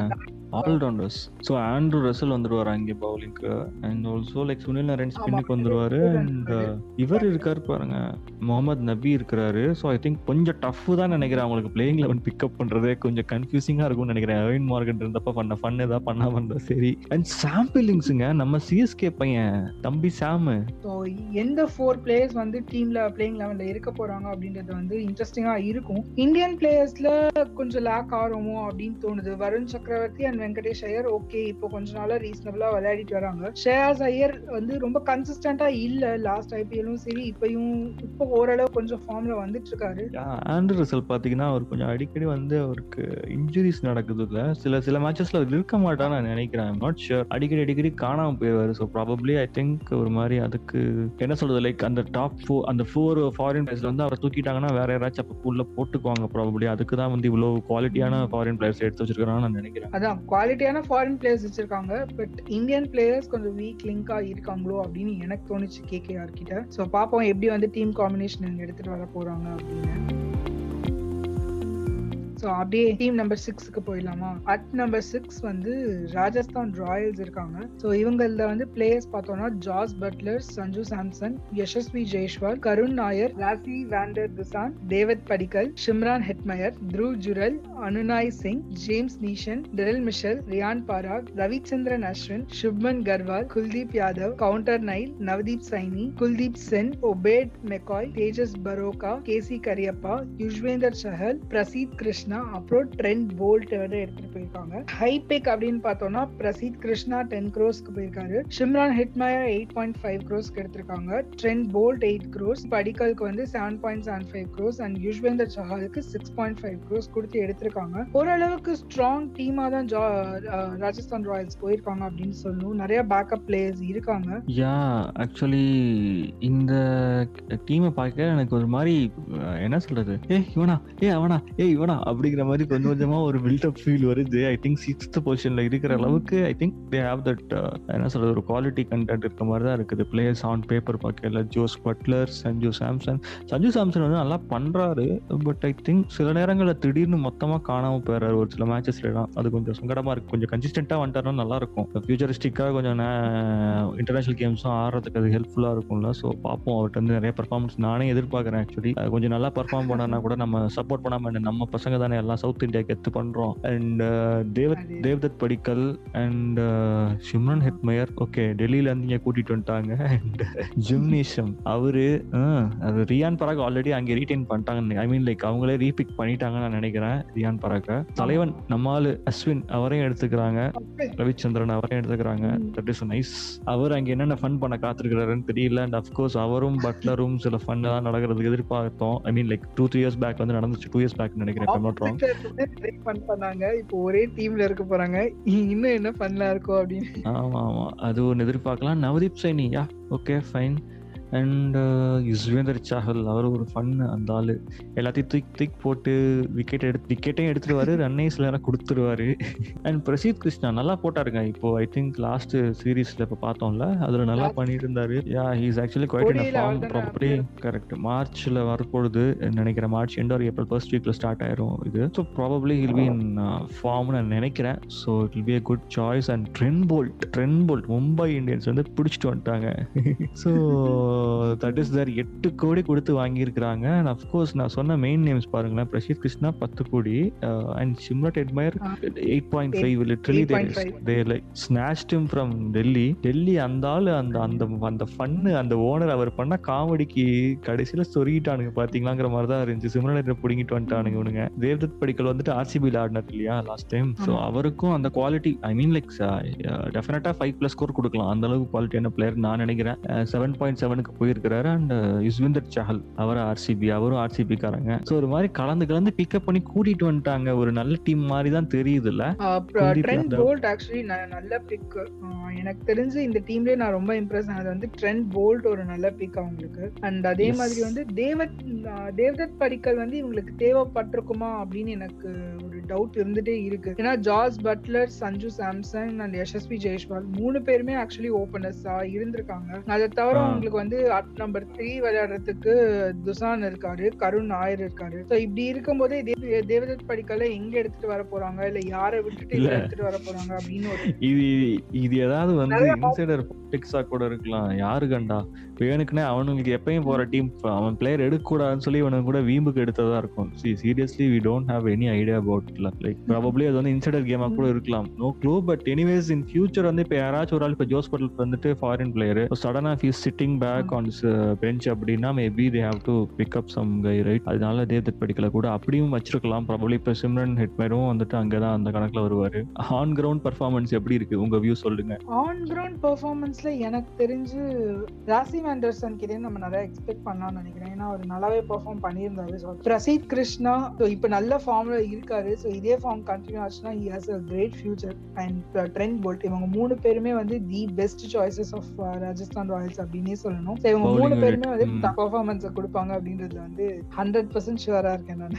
ஆல்ரவுண்டர்ஸ் ஸோ ஆண்ட்ரூ ரசல் வந்துருவாரு அங்கே பவுலிங்க்கு and also like Sunil Narine ஸ்பின்னுக்கு வந்துருவாரு. அண்ட் இவர் இருக்காரு பாருங்க. முகமது நபி இருக்கிறாரு. ஸோ ஐ திங்க் கொஞ்சம் டஃப் தான் நினைக்கிறேன். அவங்களுக்கு பிளேயிங் லெவன் பிக்கப் பண்றதே கொஞ்சம் கன்ஃபியூசிங்கா இருக்கும்னு நினைக்கிறேன். அவின் மார்க்கெட் இருந்தப்ப பண்ண ஃபன் ஏதாவது பண்ணா வந்தா சரி. அண்ட் சாம் பில்லிங்ஸுங்க நம்ம சிஎஸ்கே பையன் தம்பி சாமு ஸோ எந்த ஃபோர் பிளேயர்ஸ் வந்து டீம்ல பிளேயிங் லெவன்ல இருக்க போறாங்க அப்படின்றது வந்து இன்ட்ரெஸ்டிங்கா இருக்கும். இந்தியன் பிளேயர்ஸ்ல கொஞ்சம் லேக் ஆகிறோமோ அப்படின்னு தோணுது. வருண் சக்கரவர்த்தி அண்ட் வெங்கடேஷ் ஐயர் ஓகே இப்போ கொஞ்ச நாளா ரீசனபிளா விளையாடிட்டு வராங்க. ஷேயாஸ் ஐயர் வந்து ரொம்ப கன்சிஸ்டன்டா இல்ல லாஸ்ட் ஐபிஎலும் சரி இப்பயும் இப்போ ஓரளவு கொஞ்சம் ஃபார்ம்ல வந்துட்டு இருக்காரு. ஆண்ட்ரூ ரிசல்ட் பாத்தீங்கன்னா அவர் கொஞ்சம் அடிக்கடி வந்து அவருக்கு இன்ஜுரிஸ் நடக்குது இல்ல சில சில மேட்சஸ்ல அவர் இருக்க மாட்டான்னு நான் நினைக்கிறேன். நாட் ஷியர் அடிக்கடி அடிக்கடி காணாம போயிடுவாரு ஸோ ப்ராபப்ளி ஐ திங்க் ஒரு மாதிரி அதுக்கு என்ன சொல்றது லைக் அந்த டாப் ஃபோர் அந்த ஃபோர் ஃபாரின் பிளேயர்ஸ்ல வந்து அவரை தூக்கிட்டாங்கன்னா வேற யாராச்சும் அப்போ உள்ள போட்டுக்குவாங்க ப்ராபப்ளி அதுக்கு தான் வந்து இவ்வளவு குவாலிட்டியான ஃபாரின் பிளேயர்ஸ் எடுத்து வச்சிருக்காங்கன்னு நான் நினைக்கிறேன். அதான். குவாலிட்டியான ஃபாரின் பிளேயர்ஸ் வச்சிருக்காங்க பட் இந்தியன் பிளேயர்ஸ் கொஞ்சம் வீக் லிங்கா இருக்காங்களோ அப்படின்னு எனக்கு தோணுச்சு கேகேஆர் கிட்ட. ஸோ பார்ப்போம் எப்படி வந்து டீம் காம்பினேஷன் எடுத்துட்டு வர போறாங்க அப்படின்னு. ஸோ அப்படியே டீம் நம்பர் சிக்ஸ்க்கு போயிடலாமா? அட் நம்பர் சிக்ஸ் வந்து ராஜஸ்தான் ராயல்ஸ் இருக்காங்க. ஸோ இவங்கள வந்து பிளேயர்ஸ் பார்த்தோம்னா Jos Buttler Sanju Samson Yashasvi Jaiswal Karun Nair Rassie van der Dussen Devdutt Padikkal Shimron Hetmyer Dhruv Jurel Anunay Singh James Neesham Daryl Mitchell Riyan Parag Ravichandran Ashwin Shubham Garhwal Kuldeep Yadav Coulter Nile Navdeep Saini Kuldeep Sen Obed McCoy Tejas Baroka KC Cariappa Yuzvendra Chahal Prasidh Krishna அப்புறம் Trent bolt வந்து எடுத்துட்டு போயிருக்காங்க. High pick அப்படின்னு பார்த்தோம்னா Prasidh Krishna ten க்ரோஸ்க்கு போயிருக்காரு. Shimron Hetmyer eight point five க்ரோஸ்க்கு எடுத்திருக்காங்க. Trent Boult eight crores. படிக்கலுக்கு வந்து seven point seven five crores. And Yuzvendra சஹாலுக்கு six point five cross கொடுத்து எடுத்திருக்காங்க. ஓரளவுக்கு ஸ்ட்ராங் டீமா தான் ஜா ராஜஸ்தான் ராயல்ஸ் போயிருக்காங்க அப்படின்னு சொல்லணும். நிறைய பேக்கப் பிளேயர்ஸ் இருக்காங்க. யா ஆக்சுவலி இந்த டீமை பார்க்க எனக்கு ஒரு மாதிரி என்ன சொல்றது? ஏ இவனா ஏ அவனா ஏ இவனா அப்படிங்கிற மாதிரி கொஞ்சம் கொஞ்சமா ஒரு பில்டப் ஃபீல் வருது. ஐ திங்க் சிக்ஸ்த் பொசிஷன்ல இருக்கிற அளவுக்கு I think they have that என்ன சொல்றது ஒரு குவாலிட்டி கண்டென்ட் இருக்க மாதிரி தான் இருக்குது. பிளேயர்ஸ் ஆன் பேப்பர் பார்க்கல. ஜோஸ் பட்லர் சஞ்சு சாம்சன் சஞ்சு சாம்சன் வந்து நல்லா பண்றாரு பட் ஐ திங்க் சில நேரங்களில் திடீர்னு மொத்தமா காணாம போயிடுறாரு. ஒரு சில மேட்சஸ்ல அது கொஞ்சம் சங்கடமா இருக்கு. கொஞ்சம் கன்சிஸ்டன்டா வந்துட்டாருன்னா நல்லா இருக்கும். ஃபியூச்சரிஸ்டிக்காக கொஞ்சம் இன்டர்நேஷனல் கேம்ஸும் ஆடுறதுக்கு அது ஹெல்ப்ஃபுல்லா இருக்கும்ல. ஸோ பார்ப்போம். அவர்கிட்ட வந்து நிறைய பர்ஃபார்மன்ஸ் நானே எதிர்பார்க்குறேன் ஆக்சுவலி கொஞ்சம் நல்லா பர்ஃபார்ம் பண்ணனா கூட நம்ம சப்போர்ட் பண்ணாம நம்ம பசங்க தானே எல்லாம் சவுத் இந்தியா கெத்து பண்றோம். And Dev Devdutt Padikkal and Shimron Hetmyer okay டெல்லியில இருந்து இங்க கூட்டிட்டு வந்துட்டாங்க. அண்ட் ஜிம்னேஷம் அவரு அது ரியான் பராக் ஆல்ரெடி அங்கே ரீடைன் பண்ணிட்டாங்க ஐ மீன் லைக் அவங்களே ரீபிக் பண்ணிட்டாங்கன்னு நான் நினைக்கிறேன் ரியான் பராக்க தலைவன் நம்மாலு அஸ்வின் அவரையும் எடுத்துக்கிறாங்க. ரவிச்சந்திரன் அவரையும் எடுத்துக்கிறாங்க. தட் இஸ் நைஸ் அவர் அங்க என்னென்ன ஃபன் பண்ண காத்திருக்கிறாருன்னு தெரியல. அண்ட் அஃப்கோர்ஸ் அவரும் பட்லரும் சில ஃபன் தான் நடக்கிறதுக்கு எதிர்பார்த்தோம். I mean like two three years back வந்து நடந்துச்சு. டூ இயர்ஸ் பேக் நினைக்கிறேன் ஃபன் பண்ணாங்க. இப்போ ஒரே டீம்ல இருக்க போறாங்க. இன்னும் என்ன ஃபன்லாம் இருக்கும் அப்படின்னு. ஆமா ஆமா. அது ஒன்று எதிர்பார்க்கலாம். Navdeep Saini yeah okay fine and Yuzvendra Chahal அவர் ஒரு ஃபன் அந்த ஆள். எல்லாத்தையும் தூக்கி தூக்கி போட்டு விக்கெட் எடுத்து விக்கெட்டையும் எடுத்துருவாரு ரன்னையும் சில நேரம் கொடுத்துருவாரு. அண்ட் பிரசீத் கிருஷ்ணா நல்லா போட்டாருங்க. இப்போ ஐ திங்க் லாஸ்ட் சீரீஸ்ல இப்போ பார்த்தோம்ல அதுல நல்லா பண்ணிட்டு இருந்தாரு yeah he's actually quite in form property correct மார்ச்ல வரப்போகுது நினைக்கிறேன். March end or April first வீக்ல ஸ்டார்ட் ஆயிரும் இது. So probably he'll be in form நான் நினைக்கிறேன். So it will be a good choice and Trent Boult Trent Boult Mumbai Indians வந்து பிடிச்சிட்டு வந்துட்டாங்க. (laughs) ஸோ தட் இஸ் தர் எட்டு கோடி கொடுத்து வாங்கியிருக்கிறாங்க. அண்ட் அஃப்கோர்ஸ் நான் சொன்ன மெயின் நேம்ஸ் பாருங்களேன். பிரசீத் கிருஷ்ணா பத்து கோடி. And Shimron Hetmyer eight point five literally they like snatched him from Delhi Delhi அந்த ஆள் அந்த அந்த அந்த ஃபன்னு அந்த ஓனர் அவர் பண்ண காமெடிக்கு கடைசியில் சொருகிட்டானுங்க. பாத்தீங்களாங்கிற மாதிரி தான் இருந்துச்சு. சிம்ரன் பிடிங்கிட்டு வந்துட்டானுங்க இவனுங்க. தேவ்தத் படிக்கல் வந்துட்டு ஆர்சிபியில் ஆடினார் இல்லையா லாஸ்ட் டைம் ஸோ அவருக்கும் அந்த குவாலிட்டி ஐ மீன் லைக் டெஃபினட்டா ஃபைவ் பிளஸ் ஸ்கோர் கொடுக்கலாம். அந்த அளவுக்கு குவாலிட்டியான பிளேயர் நான் நினைக்கிறேன். செவன் பாயிண்ட் செவனுக்கு போயிருக்கிறாரு. அண்ட் யுஸ்விந்தர் சஹல் அவர் ஆர்சிபி அவரும் ஆர்சிபி காரங்க. ஸோ ஒரு மாதிரி கலந்து கலந்து பிக்கப் பண்ணி கூட்டிட்டு வந்துட்டாங்க. ஒரு நல்ல டீம் மாதிரி தான் தெரியுதுல்ல. ட்ரெண்ட் போல்ட் ஆக்சுவலி நல்ல பிக் எனக்கு தெரிஞ்சு இந்த டீம்லயே நான் ரொம்ப இம்ப்ரெஸ் ஆனது வந்து ட்ரெண்ட் போல்ட் ஒரு நல்ல பிக் அவங்களுக்கு. அண்ட் அதே மாதிரி வந்து தேவத் தேவ்தத் படிக்கல் வந்து இவங்களுக்கு தேவைப்பட்டிருக்குமா அப்படின்னு எனக்கு ஒரு டவுட் இருந்துட்டே இருக்கு. ஏன்னா George Buttler Sanju Samson and Yashasvi Jaiswal மூணு பேருமே ஆக்சுவலி ஓபனர்ஸா இருந்திருக்காங்க. அதை தவிர உங்களுக்கு வந்து அட் நம்பர் த்ரீ விளையாடுறதுக்கு துசான் இருக்காரு கருண் நாயர் இருக்காரு. ஸோ இப்படி இருக்கும்போதே தேவதத் படிக்கல எங்க எடுத்துட்டு வர போறாங்க இல்ல யாரை விட்டுட்டு எடுத்துட்டு வர போறாங்க அப்படின்னு ஒரு இது இது ஏதாவது வந்து இன்சைடர் பாலிடிக்ஸா கூட இருக்கலாம். யாரு கண்டா? வேணுக்குனே அவனுங்களுக்கு எப்பயும் போற டீம் அவன் பிளேயர் எடுக்க கூடாதுன்னு சொல்லி இவனுக்கு கூட வீம்புக்கு எடுத்ததா இருக்கும். C seriously we don't have any idea about like probably அது வந்து இன்சைடர் கேமா கூட இருக்கலாம். No clue but anyways in future வந்து இப்போ யாராச்சும் ஒரு ஆள் இப்போ ஜோஸ் பட்டல் வந்துட்டு ஃபாரின் பிளேயர் சடனா ஃபீஸ் சிட்டிங் பேக் ஆன் பெஞ்ச் அப்படின்னா maybe they have to pick up some guy right அதனால தேவதத் படிக்கல கூட. அப்படியும் வச்சிருக்கலாம். ப்ராபப்ளி இப்போ சிம்ரன் ஹெட்மேரும் வந்துட்டு அங்கதான் அந்த கணக்குல வருவாரு. ஆன் கிரவுண்ட் பர்ஃபார்மன்ஸ் எப்படி இருக்கு? உங்க வியூ சொல்லுங்க. ஆன் கிரவுண்ட் பெர்ஃபார்மன்ஸ்ல எனக்கு தெரிஞ்சு ராசி ஆண்டர்சன் கிட்டே நம்ம நிறைய எக்ஸ்பெக்ட் பண்ணலாம்னு நினைக்கிறேன். ஏன்னா அவர் நல்லாவே பெர்ஃபார்ம் பண்ணியிருந்தாரு. பிரசீத் கிருஷ்ணா இப்போ நல்ல ஃபார்ம்ல இருக்காரு. ஸோ இதே ஃபார்ம் கண்டினியூ ஆச்சுன்னா he has a great future and Trent Boult இவங்க மூணு பேருமே வந்து the best choices of Rajasthan Royals அப்படின்னே சொல்லணும். ஸோ இவங்க மூணு பேருமே வந்து பெர்ஃபார்மன்ஸை கொடுப்பாங்க அப்படின்றதுல வந்து ஹண்ட்ரட் பர்சன்ட் ஷுவரா இருக்கேன் நான்.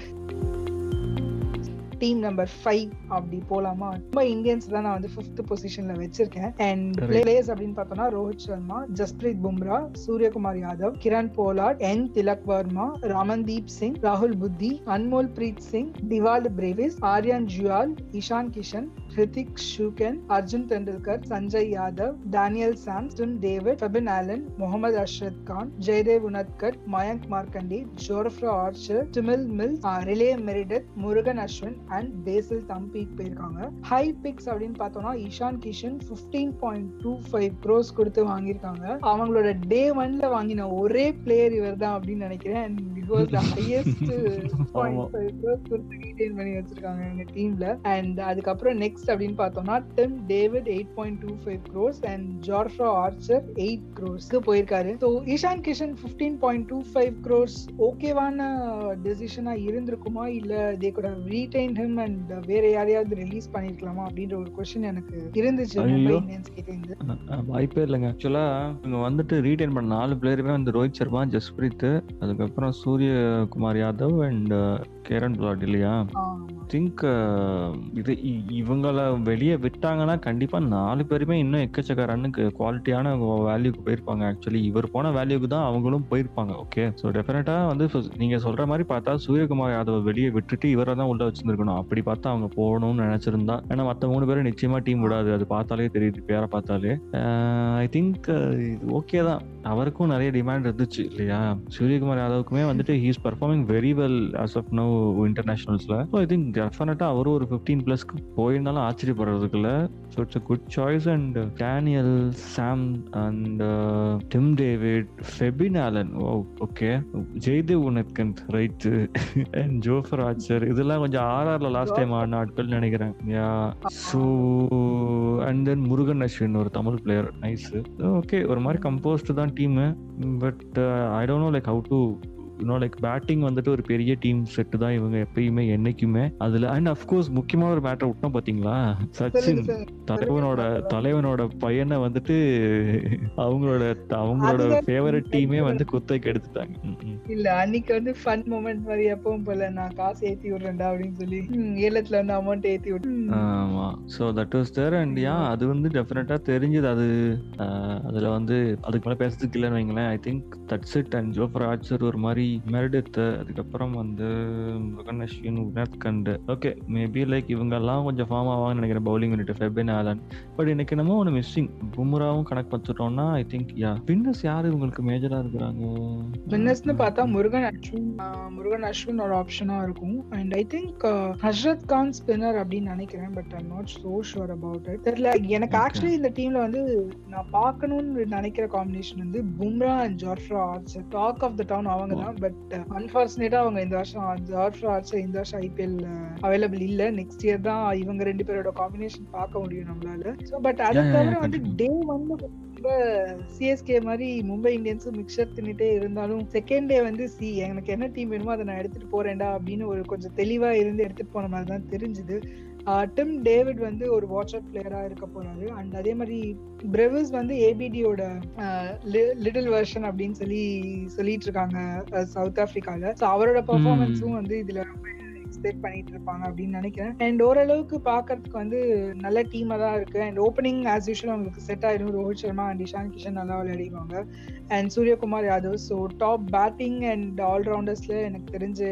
டீம் நம்பர் ஃபைவ் அப்படி போலாமா? ரொம்ப இந்தியன்ஸ் தான் நான் வந்து ஃபிஃப்த் பொசிஷன்ல வச்சிருக்கேன். அண்ட் பிளேயர்ஸ் அப்படின்னு பார்த்தோம்னா ரோஹித் சர்மா ஜஸ்பிரீத் பும்ரா சூரியகுமார் யாதவ் கிரண் போலாட் என் திலக் வர்மா ரமன்தீப் சிங் ராகுல் புத்தி Anmolpreet Singh Dewald Brevis Aryan Juyal Ishan Kishan Hrithik Shokeen Arjun Tendulkar Sanjay Yadav Daniel Sams David Fabian Allen Mohammad Ashrat Khan Jaydev Unadkat Mayank Markande Jofra Archer Tymal Mills Riley Meredith Murugan Ashwin and Basil Thampi போயிருக்காங்க. High picks அப்படின்னு பார்த்தோம்னா Ishan Kishan fifteen point two five crores கொடுத்து வாங்கியிருக்காங்க. அவங்களோட டே ஒன்ல வாங்கின ஒரே player இவர் தான் அப்படின்னு நினைக்கிறேன். And was the highest point five crore கொடுத்து ரீடைன் பண்ணி வச்சிருக்காங்க எங்க டீம்ல அண்ட் அதுக்கப்புறம் நெக்ஸ்ட் அப்படின்னு பார்த்தோம்னா Tim David eight point two five crores and ஜார்ஃபா Archer eight க்ரோஸ்க்கு போயிருக்காரு. So Ishan Kishan fifteen point two five crores ஓகேவான டெசிஷனா இருந்திருக்குமா? இல்ல தே கூட ரீடைன் ஹிம் அண்ட் வேற யாரையாவது ரிலீஸ் பண்ணிருக்கலாமா அப்படின்ற ஒரு கொஸ்டின் எனக்கு இருந்துச்சு. வாய்ப்பே இல்லைங்க. ஆக்சுவலா இவங்க வந்துட்டு ரீடைன் பண்ண நாலு பிளேயருமே வந்து ரோஹித் சர்மா ஜஸ்பிரீத் அதுக்கப்புறம் Suryakumar Yadav and Kieron Pollard இல்லையா. திங்க் இது இ- இவங்கள வெளியே விட்டாங்கன்னா கண்டிப்பா நாலு பேருமே இன்னும் எக்கச்சக்க ரன்னுக்கு குவாலிட்டியான வேல்யூக்கு போயிருப்பாங்க. ஆக்சுவலி இவர் போன வேல்யூக்கு தான் அவங்களும் போயிருப்பாங்க. ஓகே ஸோ டெஃபினட்டா வந்து நீங்க சொல்ற மாதிரி பார்த்தா சூரியகுமார் யாதவ் வெளியே விட்டுட்டு இவரை தான் உள்ள வச்சிருந்துருக்கணும். அப்படி பார்த்தா அவங்க போகணும்னு நினைச்சிருந்தா ஏன்னா மற்ற மூணு பேரும் நிச்சயமா டீம் விடாது. அது பார்த்தாலே தெரியுது பேரை பார்த்தாலே. ஐ திங்க் இது ஓகே தான். அவருக்கும் நிறைய டிமாண்ட் இருந்துச்சு இல்லையா? சூரியகுமார் யாதவுக்குமே வந்துட்டு he's performing very well as of no இன்டர்நேஷனல்ஸ்ல so I think டெஃபினட்டா அவரும் ஒரு ஃபிஃப்டீன் பிளஸ்க்கு போயிருந்தாலும் ஆச்சரியப்படுறதுக்குள்ள so it's a good choice and Daniel Sams and Tim David Fabian Allen oh okay Jaydev Unadkat right and Jofra Archer இதெல்லாம் கொஞ்சம் ஆர்ஆர்ல last time ஆடின ஆட்கள் நினைக்கிறேன். Yeah so and then Murugan Ashwin ஒரு தமிழ் பிளேயர் நைஸ் ஓகே ஒரு மாதிரி composed தான் team but I don't no like how to you know like batting வந்துட்டு ஒரு பெரிய டீம் செட்டு தான் இவங்க எப்பயுமே என்னைக்குமே. அதுல அண்ட் அஃப்கோர்ஸ் முக்கியமான ஒரு மேட்டர் விட்டோம் பாத்தீங்களா? சச்சின் தலைவனோட தலைவனோட பையனை வந்துட்டு அவங்களோட அவங்களோட ஃபேவரட் டீமே வந்து குத்தைக்கு எடுத்துட்டாங்க. இல்ல அன்னைக்கு வந்து ஃபன் மூமெண்ட் மாதிரி எப்பவும் போல நான் காசு ஏத்தி விடுறேன்டா அப்படின்னு சொல்லி ஏலத்துல வந்து அமௌண்ட் ஏத்தி விட்டு. ஆமா. So that was there and yeah அது வந்து டெஃபினட்டா தெரிஞ்சது. அது அதுல வந்து அதுக்கு மேல பேசுறதுக்கு இல்லைன்னு வைங்களேன். I think that's it and Jofra Archer ஒரு மாதிரி மெரிடெத் அதுக்கப்புறம் வந்து Murugan Ashwin Unadkat okay maybe like இவங்க எல்லாம் கொஞ்சம் ஃபார்ம் ஆவாங்கன்னு நினைக்கிறேன் bowling unit Fabian Allen but எனக்கு என்னமோ ஒன்று மிஸ்ஸிங் பும்ராவும் கணக்கு வச்சுட்டோம்னா ஐ திங்க் யா பின்னஸ் யாரு இவங்களுக்கு மேஜரா இருக்கிறாங்க? பின்னஸ்னு பார்த்தா முருகன் அஸ்வின் முருகன் அஸ்வின் ஒரு ஆப்ஷனா இருக்கும். அண்ட் ஐ திங்க் ஹஸ்ரத் கான் ஸ்பின்னர் அப்படின்னு நினைக்கிறேன் but I'm not so sure about it தெரியல. எனக்கு. ஆக்சுவலி இந்த டீம்ல வந்து நான் பார்க்கணும்னு நினைக்கிற காம்பினேஷன் வந்து Bumrah and Jofra talk of the town அவங்க தான் பட் அன்பார்ச்சுனேட்டா அவங்க இந்த வருஷம் ஜார்ஃப்ரா ஆர்ச்சர் இந்த வருஷம் ஐபிஎல் அவைலபிள் இல்ல. நெக்ஸ்ட் இயர் தான் இவங்க ரெண்டு பேரோட காம்பினேஷன் பார்க்க முடியும் நம்மளால. ஸோ பட் அதை தவிர வந்து. டே வந்து ரொம்ப சிஎஸ்கே மாதிரி மும்பை இந்தியன்ஸும் மிக்சர் தின்னுட்டே இருந்தாலும் செகண்ட் டே வந்து சி எனக்கு என்ன டீம் வேணுமோ அதை நான் எடுத்துட்டு போறேன்டா அப்படின்னு ஒரு கொஞ்சம் தெளிவா இருந்து எடுத்துட்டு போன மாதிரி தான் தெரிஞ்சுது. டிம் டேவிட் வந்து ஒரு வாட்ச் அவுட் பிளேயரா இருக்க போறாரு. அண்ட் அதே மாதிரி பிரெவிஸ் வந்து ஏபிடியோட லிட்டில் வெர்ஷன் அப்படின்னு சொல்லி சொல்லிட்டு இருக்காங்க சவுத் ஆப்பிரிக்கால ஸோ அவரோட பெர்ஃபார்மன்ஸும் வந்து இதுல எக்ஸ்பெக்ட் பண்ணிட்டு இருப்பாங்க அப்படின்னு நினைக்கிறேன். அண்ட் ஓரளவுக்கு பாக்குறதுக்கு வந்து நல்ல டீமா தான் இருக்கு. அண்ட் ஓப்பனிங் ஆஸ் யூஷுவல் அவங்களுக்கு செட் ஆயிடும் ரோஹித் சர்மா அண்ட் இஷான் கிஷன் நல்லா விளையாடிடுவாங்க. And Suryakumar Yadav. So top batting and ஆல்ரவுண்டர்ஸ்ல எனக்கு தெரிஞ்சு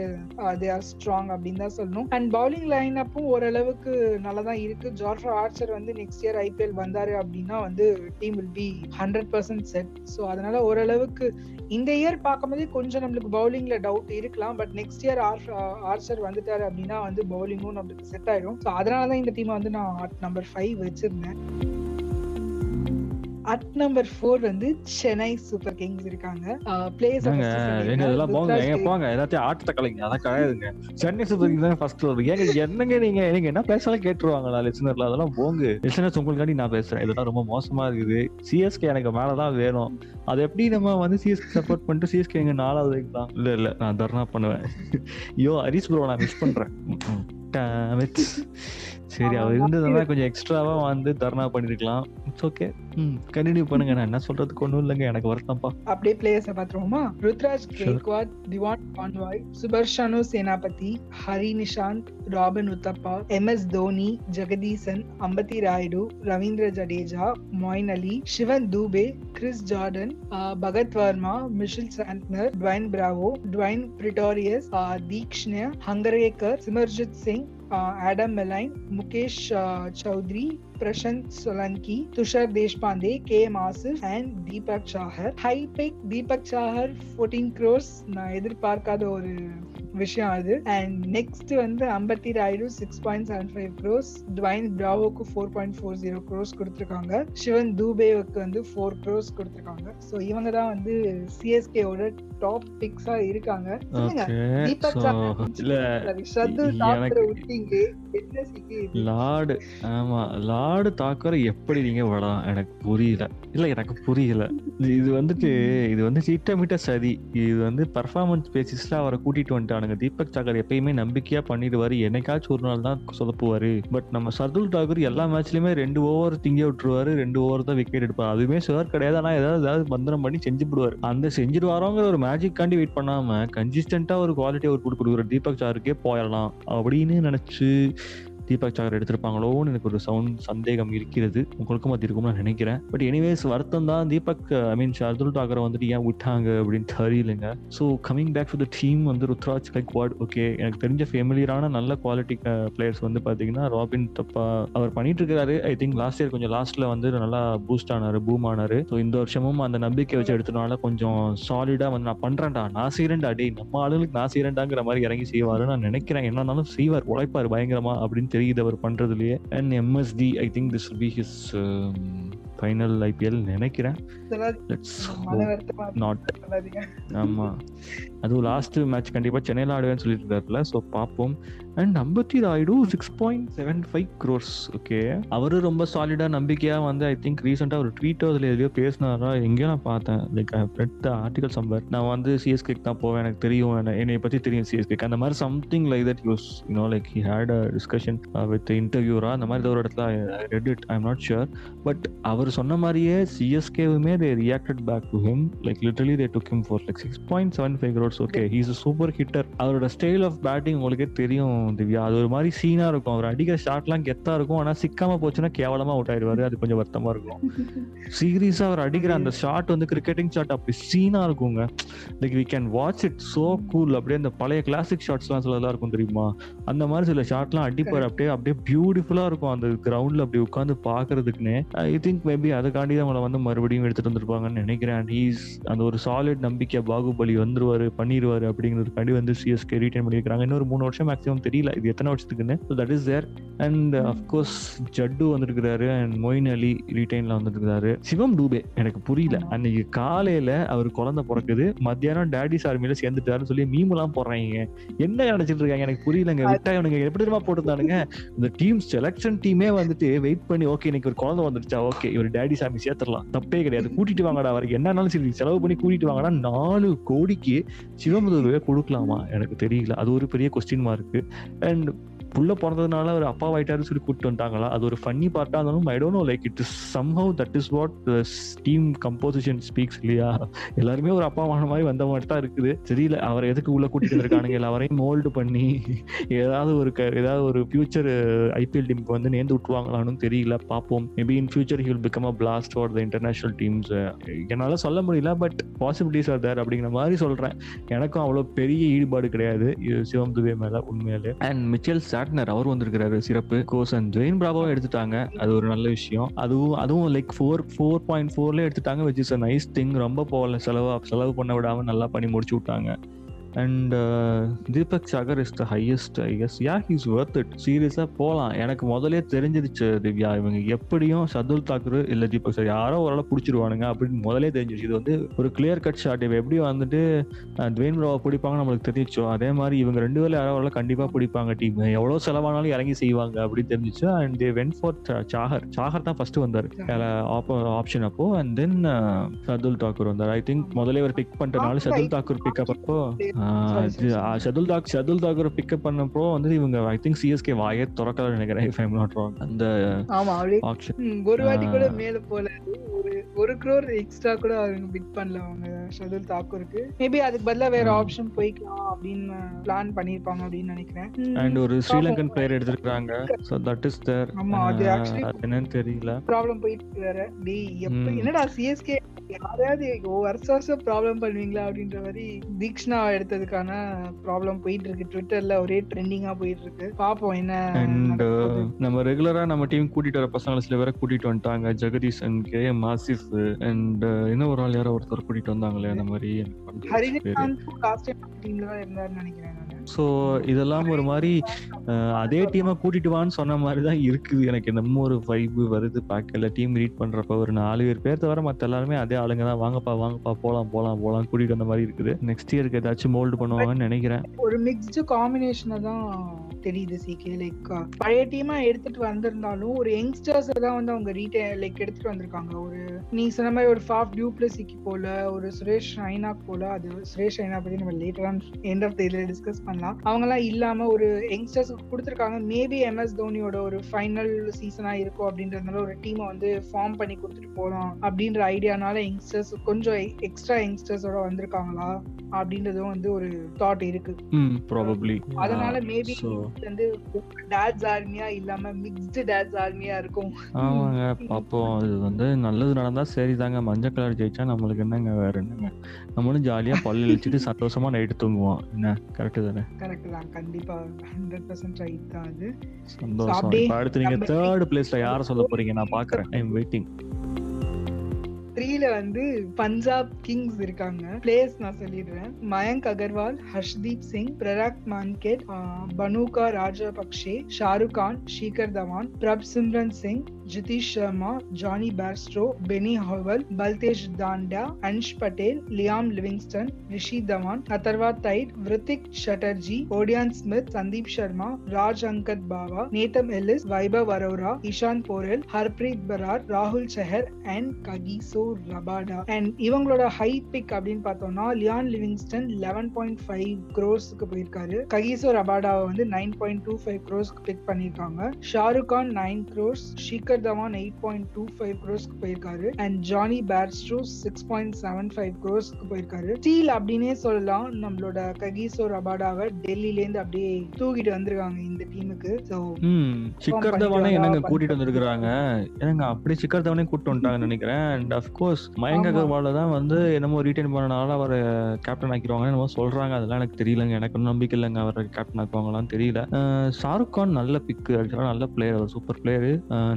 தே ஆர் ஸ்ட்ராங் அப்படின்னு தான் சொல்லணும். அண்ட் பவுலிங் லைன் அப்பும் ஓரளவுக்கு நல்லா தான் இருக்கு. ஜார்ஜ் ஆர்ச்சர் வந்து நெக்ஸ்ட் இயர் ஐபிஎல் வந்தாரு அப்படின்னா வந்து team will be hundred percent set so அதனால ஓரளவுக்கு இந்த இயர் பார்க்கும்போதே கொஞ்சம் நம்மளுக்கு பவுலிங்ல டவுட் இருக்கலாம். பட் நெக்ஸ்ட் இயர் ஆர்ச்சர் வந்துட்டாரு அப்படின்னா வந்து பவுலிங்கும் நம்மளுக்கு செட் ஆயிடும் ஸோ அதனால தான் இந்த டீமை வந்து நான் நம்பர் ஃபைவ் வச்சிருந்தேன். அட் நம்பர் ஃபோர் வந்து சென்னை சூப்பர் கிங்ஸ் இருக்காங்க. எங்க இதெல்லாம் போங்க எங்க போங்க எல்லாத்தையும் ஆட்டத்தை கலைங்க அதான் கிடையாதுங்க சென்னை சூப்பர் கிங்ஸ் தான் ஃபர்ஸ்ட் வருது ஏங்க என்னங்க நீங்க நீங்க என்ன பேசாலும் கேட்டுருவாங்களா லிசனர்ல அதெல்லாம் போங்க. லிசனர்ஸ் உங்களுக்காண்டி நான் பேசுறேன். இதெல்லாம் ரொம்ப மோசமா இருக்குது. சிஎஸ்கே எனக்கு மேலதான் வேணும். அது எப்படி நம்ம வந்து சிஎஸ்கே சப்போர்ட் பண்ணிட்டு சிஎஸ்கே எங்க நாலாவது வைக்கலாம் இல்ல இல்ல நான் தர்ணா பண்ணுவேன். ஐயோ ஹரிஸ் ப்ரோ நான் மிஸ் பண்றேன். சரி அவர் இருந்ததுனா கொஞ்சம் எக்ஸ்ட்ராவா வந்து தர்ணா பண்ணிருக்கலாம். இட்ஸ் ஓகே ம் கண்டினியூ பண்ணுங்க. நான் என்ன சொல்றதுக்கு ஒண்ணும் இல்லைங்க. எனக்கு வருத்தம்ப்பா. அப்படியே பிளேயர்ஸ் பாத்துருவோமா Ruturaj Gaikwad Devon Conway சுபர்ஷானு Senapati Hari Nishaant Robin Uthappa M S Dhoni Jagadeesan Ambati Rayudu Ravindra Jadeja Moeen Ali Shivam Dube Chris Jordan Bhagath Varma Mitchell Santner Dwaine Bravo Dwaine Pretorius Theekshana Hangargekar Simarjeet Singh Adam Milne Mukesh Choudhary Prashant Solanki Tushar Deshpande K M Asif and Deepak Chahar high pick Deepak Chahar fourteen crores நான் எதிர்பார்க்காத ஒரு விஷயம் அது. And next வந்து Ambati Rayudu six point seven five crores Dwayne பிராவோக்கு four point four zero crores கொடுத்துருக்காங்க. சிவன் தூபேவுக்கு வந்து four cross கொடுத்துருக்காங்க. So இவங்க தான் வந்து சிஎஸ்கேவோட டாப் பிக்ஸா இருக்காங்க. தீபக் ஆமா ஆடு தாக்குற தாக்கரை எப்படி நீங்க வரலாம் எனக்கு புரியல. இல்ல எனக்கு புரியல. இது வந்துட்டு இது வந்து திட்டமிட்ட சதி. இது வந்து பர்ஃபார்மன்ஸ் பேசிஸ்ல அவரை கூட்டிட்டு வந்துட்டானுங்க. தீபக் சாகர் எப்பயுமே நம்பிக்கையா பண்ணிடுவாரு. என்னைக்காச்சும் ஒரு நாள் தான் சொதப்புவாரு. பட் நம்ம சர்துல் தாக்கூர் எல்லா மேட்ச்லயுமே ரெண்டு ஓவர் திங்க விட்டுருவாரு. ரெண்டு ஓவர் தான் விக்கெட் எடுப்பாரு. அதுவுமே சுவர் கிடையாது. ஆனா ஏதாவது ஏதாவது பந்தனம் பண்ணி செஞ்சு விடுவாரு அந்த செஞ்சிருவாரோங்கிற ஒரு மேஜிக் காண்டி வெயிட் பண்ணாம கன்சிஸ்டன்டா ஒரு குவாலிட்டி அவர் கொடுக்குற தீபக் சாருக்கே போயிடலாம். அப்படின்னு நினைச்சு தீபக் சாகர் எடுத்திருப்பாங்களோன்னு எனக்கு ஒரு சவுண்ட் சந்தேகம் இருக்கிறது. உங்களுக்கும் அது இருக்கும்னு நான் நினைக்கிறேன். பட் எனிவேஸ் வருத்தம் தான். தீபக் ஐ மீன் ஷர்துல் டாக்கரை வந்துட்டு ஏன் விட்டாங்க அப்படின்னு தெரியலங்க. So coming back to the team வந்து ருத்ராஜ் கைக்வாட் ஓகே எனக்கு தெரிஞ்ச ஃபெமிலியரான நல்ல குவாலிட்டி பிளேயர்ஸ் uh, வந்து பார்த்தீங்கன்னா ராபின் தப்பா அவர் பண்ணிட்டு இருக்காரு ஐ திங்க் லாஸ்ட் இயர் கொஞ்சம் லாஸ்ட்ல வந்து நல்லா பூஸ்ட் ஆனாரு பூம் ஆனாரு. ஸோ இந்த வருஷமும் அந்த நம்பிக்கை வச்சு எடுத்தனால கொஞ்சம் சாலிடா வந்து நான் பண்றேன்டா. நான் செய்யறேன்டா டே நம்ம ஆளுங்களுக்கு நான் செய்யறேன்டாங்கிற மாதிரி இறங்கி செய்வாரு நான் நினைக்கிறேன். என்ன இருந்தாலும் செய்வார் உழைப்பார் பயங்கரமா அப்படின்னு தெரியுது அவர் பண்றதுலயே. And MSD I think this be his final IPL நினைக்கிறேன். நாட் ஆமா. அதுவும் லாஸ்ட் மேட்ச் கண்டிப்பா சென்னையில ஆடுவேன்னு சொல்லிட்டு இருக்காருல ஸோ பார்ப்போம். And Ambati Rayudu six point seven five crores okay அவரு ரொம்ப சாலிடா நம்பிக்கையா வந்து ஐ திங்க் ரீசெண்டா ஒரு ட்வீட் அதில் எதுலயோ பேசினாரா? எங்கேயோ நான் பார்த்தேன். லைக் ரெட் த ஆர்டிகல் சம்பர் நான் வந்து சிஎஸ்கேக்கு தான் போவேன் எனக்கு தெரியும். என்னை பத்தி தெரியும் சிஎஸ்கே அந்த மாதிரி something like that use you know like he had a discussion with இன்டர்வியூரா அந்த மாதிரி ஒரு இடத்துல read it I am not sure but அவர் சொன்ன மாதிரியே சிஎஸ்கேவுமே they reacted back to him like literally they took him for like six point seven five crores okay he's a super hitter அவரோட style of batting உங்களுக்கே தெரியும். திவ்யா. அது ஒரு மாதிரி சீனா இருக்கும். அவர் அடிக்கிற ஷாட்லாம் கெத்தா இருக்கும். ஆனா சிக்காம போச்சுன்னா கேவலமா அவுட் ஆயிடுவாரு அது கொஞ்சம் வருத்தமா இருக்கும். சீரியஸா அவர் அடிக்கிற அந்த ஷாட் வந்து கிரிக்கெட்டிங் ஷாட் அப்படி சீனா இருக்குங்க. Like we can watch it so cool அப்படியே அந்த பழைய கிளாசிக் ஷாட்ஸ்லாம் சிலதெல்லாம் இருக்கும் தெரியுமா? அந்த மாதிரி சில ஷாட்லாம் அடிப்பார். அப்படியே அப்படியே பியூட்டிஃபுல்லா இருக்கும். அந்த கிரவுண்ட்ல அப்படி உட்காந்து பாக்குறதுக்குன்னு ஐ திங்க் மேபி அதுக்காண்டி தான் அவங்களை வந்து மறுபடியும் எடுத்துட்டு வந்திருப்பாங்கன்னு நினைக்கிறேன். ஈஸ் அந்த ஒரு சாலிட் நம்பிக்கை பாகுபலி வந்துருவாரு பண்ணிடுவாரு அப்படிங்கிறதுக்காண்டி வந்து சிஎஸ்கே ரீட்டைன் பண்ணியிருக்காங்க இன்னொரு மூணு வருஷம் மேக்ஸிமம் தெரியல இது எத்தனை வருஷத்துக்குன்னு. That is there and of course Jaddu வந்துருக்கிறாரு and Moeen Ali ரீடைனில் வந்துருக்கிறாரு. சிவம் டூபே எனக்கு புரியல. அன்னைக்கு காலையில அவர் குழந்தை பிறக்குது. மத்தியானம் டேடிஸ் ஆர்மியில சேர்ந்துட்டாருன்னு சொல்லி மீமெல்லாம் போடுறாங்க. என்ன நினைச்சிட்டு இருக்காங்க? எனக்கு புரியலங்க. விட்டா இவனுங்க எப்படி தெரியுமா போட்டுருந்தானுங்க? இந்த டீம் செலக்ஷன் டீமே வந்துட்டு வெயிட் பண்ணி ஓகே இன்னைக்கு ஒரு குழந்தை வந்துருச்சா? ஓகே இவர் டேடி சாமி சேர்த்துடலாம். தப்பே கிடையாது. கூட்டிட்டு வாங்கடா அவருக்கு என்னன்னாலும் சரி செலவு பண்ணி கூட்டிட்டு வாங்கடா. நாலு கோடிக்கு சிவமுதல்வே கொடுக்கலாமா? எனக்கு தெரியல. அது ஒரு பெரிய கொஸ்டின் மார்க்கு அண்ட் புள்ள பிறந்ததுனால அவர் அப்பா ஆயிட்டாரு சொல்லி கூப்பிட்டு வந்துட்டாங்களா? அது ஒரு ஃபன்னி பார்ட்டா இருந்தாலும் I don't know like it is somehow that is what team composition speaks இல்லையா? எல்லாருமே ஒரு அப்பா மான மாதிரி வந்த மாதிரி தான் இருக்குது. தெரியல அவரை எதுக்கு உள்ள கூட்டிட்டு வந்திருக்கானுங்க? இல்லை அவரையும் மோல்டு பண்ணி ஏதாவது ஒரு ஏதாவது ஒரு ஃபியூச்சர் ஐபிஎல் டீமுக்கு வந்து நேர்ந்து விட்டுவாங்களான்னு தெரியல. பார்ப்போம். Maybe in future he'll become a blast for the international teams என்னால் சொல்ல முடியல பட் பாசிபிலிட்டிஸ் ஆர் தேர் அப்படிங்கிற மாதிரி சொல்கிறேன் எனக்கும் அவ்வளோ பெரிய ஈடுபாடு கிடையாது. சிவம் துபே மேலே உண்மையிலே. அண்ட் மிச்சல் சாட்னர் அவர் வந்திருக்கிறாரு சிறப்பு. கோஸ் அண்ட் ஜெயின் பிராபாவும் எடுத்துட்டாங்க. அது ஒரு நல்ல விஷயம். அதுவும் அதுவும் லைக் ஃபோர் ஃபோர் பாயிண்ட் ஃபோர்ல எடுத்துட்டாங்க which is a nice thing ரொம்ப போகல செலவு செலவு பண்ண விடாம நல்லா பண்ணி முடிச்சு விட்டாங்க. And Deepak Chahar is the highest I guess yeah he's worth it சீரியஸாக போகலாம் எனக்கு முதலே தெரிஞ்சிருச்சு திவ்யா. இவங்க எப்படியும் சதுல் தாக்கூர் இல்லை தீபக் சார் யாரோ ஓரளவு பிடிச்சிருவானுங்க அப்படின்னு முதலே தெரிஞ்சிருச்சு. இது வந்து ஒரு கிளியர் கட் ஷாட் இவ எப்படி வந்துட்டு துவேன் ப்ரோவை பிடிப்பாங்க நம்மளுக்கு தெரிஞ்சிச்சோ அதே மாதிரி இவங்க ரெண்டு பேரும் யாரோ ஓரளவு கண்டிப்பாக பிடிப்பாங்க டீம் எவ்வளோ செலவானாலும் இறங்கி செய்வாங்க அப்படின்னு தெரிஞ்சிச்சு and they went for Chahar Chahar தான் ஃபர்ஸ்ட் வந்தார். ஆப்ஷன் அப்போ. அண்ட் தென் சதுல் தாக்கூர் வந்தார். ஐ திங்க் முதலே அவர் பிக் பண்ணிட்டனால சதுல் தாக்கூர் பிக்கப் அப்போ ஷதுல் தாக் ஷதுல் தாக்கூர் பிக்கப் பண்ணப்போ வந்து இவங்க ஐ திங்க் சிஎஸ்கே வாயே திறக்கல நினைக்கிறேன் இஃப் ஐம் நாட் ராங் அந்த ஆமா ஒரு வாட்டி கூட மேல போல ஒரு க்ரோர் எக்ஸ்ட்ரா கூட அவங்க பிட் பண்ணல அவங்க ஷதுல் தாக்கூருக்கு மேபி அதுக்கு பதிலா வேற ஆப்ஷன் போய்க்கலாம் அப்படின்னு பிளான் பண்ணிருப்பாங்க அப்படின்னு நினைக்கிறேன். அண்ட் ஒரு ஸ்ரீலங்கன் பிளேயர் எடுத்திருக்காங்க சோ தட் இஸ் தேர் ஆமா அது ஆக்சுவலி என்னன்னு தெரியல. ப்ராப்ளம் போயிட்டு வேற. டேய் எப்ப என்னடா சிஎஸ்கே யாரையாவது வருஷம் வருஷம் ப்ராப்ளம் பண்ணுவீங்களா அப்படின்ற மாதிரி தீக்ஷ்ணா எடுத்ததுக்கான ப்ராப்ளம் போயிட்டு இருக்கு ட்விட்டர்ல ஒரே ட்ரெண்டிங்கா போயிட்டு இருக்கு பாப்போம் என்ன அண்ட் நம்ம ரெகுலரா நம்ம டீம் கூட்டிட்டு வர பசங்களை சில பேரை கூட்டிட்டு வந்துட்டாங்க. ஜெகதீசன் கே மாசிஃப் அண்ட் இன்னும் ஒரு ஆள் யாரோ ஒருத்தர் கூட்டிட்டு வந்தாங்களே அந்த மாதிரி லாஸ்ட் டைம் டீம்ல தான் இருந்தாருன்னு நினைக்கிறேன் நான். ஸோ இதெல்லாம் ஒரு மாதிரி அதே டீமை கூட்டிட்டு வான்னு சொன்ன மாதிரி தான் இருக்குது. எனக்கு என்னமோ ஒரு வைப்பு வருது பார்க்கல டீம் ரீட் பண்றப்ப ஒரு நாலு பேர் பேர் தவிர மற்ற எல்லாருமே அதே ஆளுங்க தான். வாங்கப்பா வாங்கப்பா போலாம் போலாம் போலாம் கூட்டிட்டு வந்த மாதிரி இருக்குது. நெக்ஸ்ட் இயருக்கு ஏதாச்சும் மோல்டு பண்ணுவாங்கன்னு நினைக்கிறேன். ஒரு மிக்ஸ்டு காம்பினேஷனை தான் தெரியுது சிகே லைக் பழைய டீமா எடுத்துட்டு வந்திருந்தாலும் ஒரு யங்ஸ்டர்ஸ் தான் வந்து அவங்க ரீட்டே லைக் எடுத்துட்டு வந்திருக்காங்க. ஒரு நீ சொன்ன மாதிரி ஒரு ஃபாஃப் டியூப்ளசிக்கு போல ஒரு சுரேஷ் ரைனா போல அது சுரேஷ் ரைனா பத்தி நம்ம later on end of the discuss பண்ணலாம். அவங்க எல்லாம் இல்லாம ஒரு யங்ஸ்டர்ஸ் கொடுத்துருக்காங்க. மேபி எம்எஸ் தோனியோட ஒரு ஃபைனல் சீசனா இருக்கும் அப்படின்றதுனால ஒரு டீமை வந்து ஃபார்ம் பண்ணி கொடுத்துட்டு போகலாம் அப்படின்ற ஐடியானால யங்ஸ்டர்ஸ் கொஞ்சம் எக்ஸ்ட்ரா யங்ஸ்டர்ஸோட வந்திருக்காங்களா அப்படின்றதும் வந்து ஒரு தாட் இருக்கு. ப்ராபப்ளி அதனால மேபி வந்து டாட்ஸ் ஆர்மியா இல்லாம மிக்ஸ்டு டாட்ஸ் ஆர்மியா இருக்கும். ஆமாங்க பாப்போம் அது வந்து நல்லது நடந்தா சரிதாங்க. மஞ்சள் கலர் ஜெயிச்சா நம்மளுக்கு என்னங்க வேற என்னங்க நம்மளும் ஜாலியா பல்லு இழிச்சிட்டு சந்தோஷமா நைட்டு தூங்குவோம். என்ன? கரெக்ட் தானே? கரெக்ட் தான். கண்டிப்பா ஹண்ட்ரட் பர்சன்ட் ரைட் தான் அது. சந்தோஷம். இப்ப அடுத்து நீங்க தேர்ட் பிளேஸ்ல யார சொல்ல போறீங்க? நான் பாக்குறேன். ஐ எம் வெயிட்டிங் த்ரீல வந்து பஞ்சாப் கிங்ஸ் இருக்காங்க. பிளேயர்ஸ் நான் சொல்லிடுறேன். Mayank Agarwal Harshdeep Singh Prerak Mankad Bhanuka Rajapaksa Shahrukh Khan Shikhar Dhawan Prabhsimran Singh Jitesh Sharma Jonny Bairstow Benny Howell Baltej Dhanda Ansh Patel Liam Livingstone Rishi Dhawan Atharva Taide Writtick Chatterjee Odean Smith Sandeep Sharma Raj Angad Bawa Nathan Ellis Vaibhav Arora Ishan Porel Harpreet Brar ராகுல் Chahar and Kagiso Rabada and இவங்களோட high pick அப்படின்னு பார்த்தோம்னா Liam Livingstone eleven point five க்ரோஸ்க்கு போயிருக்காரு Kagiso ரபாடாவை வந்து nine point two five க்ரோஸ்க்கு pick பண்ணியிருக்காங்க Shahrukh Khan nine crores Shikhar Dhawan eight point two five க்ரோஸ்க்கு போயிருக்காரு. And Jonny Bairstow six point seven five க்ரோஸ்க்கு போயிருக்காரு. ஸ்டீல் அப்படின்னே சொல்லலாம். நம்மளோட ககிசோ ரபாடாவை டெல்லில இருந்து அப்படியே தூக்கிட்டு வந்திருக்காங்க இந்த டீமுக்கு ஸோ சிக்கர் தவானே என்னங்க கூட்டிட்டு வந்திருக்காங்க என்னங்க அப்படி சிக்கர் தவானே கூட்டு வந்துட்டாங்கன்னு (laughs) நினைக்கிறேன். அண்ட் அஃப்கோர்ஸ் மயங்க அகர்வால தான் வந்து என்னமோ ரீட்டைன் பண்ணனால அவர் கேப்டன் ஆக்கிடுவாங்க என்னமோ சொல்றாங்க. அதெல்லாம் எனக்கு தெரியலங்க. எனக்கு ஒன்றும் நம்பிக்கை இல்லைங்க. அவர் கேப்டன் ஆக்குவாங்களான்னு தெரியல. ஷாருக் கான் நல்ல பிக்கு ஆக்சுவலாக நல்ல பிளேயர் அவர் super player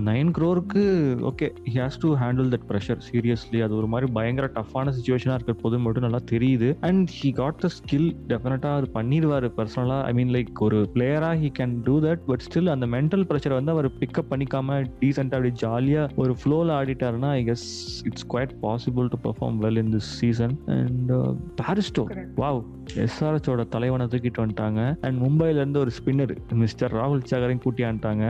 nine க்ரோருக்கு okay has to handle that pressure seriously அது ஒரு மாதிரி பயங்கர டஃப்பான சுச்சுவேஷனாக இருக்கிற போது மட்டும் நல்லா தெரியுது. And he got the skill டெஃபினட்டாக அது பண்ணிடுவார் பர்சனலாக ஐ மீன் லைக் ஒரு பிளேயராக he can do that but still அந்த மென்டல் ப்ரெஷரை வந்து அவர் பிக்கப் பண்ணிக்காம டீசெண்டாக அப்படி ஜாலியாக ஒரு ஃப்ளோவில் ஆடிட்டாருன்னா I guess it's quite possible to perform well in this season and Bairstow wow எஸ்ஆர்எச்சோட தலைவனை தூக்கிட்டு வந்துட்டாங்க. அண்ட் மும்பைல இருந்து ஒரு ஸ்பின்னர் மிஸ்டர் ராகுல் சகரையும் கூட்டி ஆண்டாங்க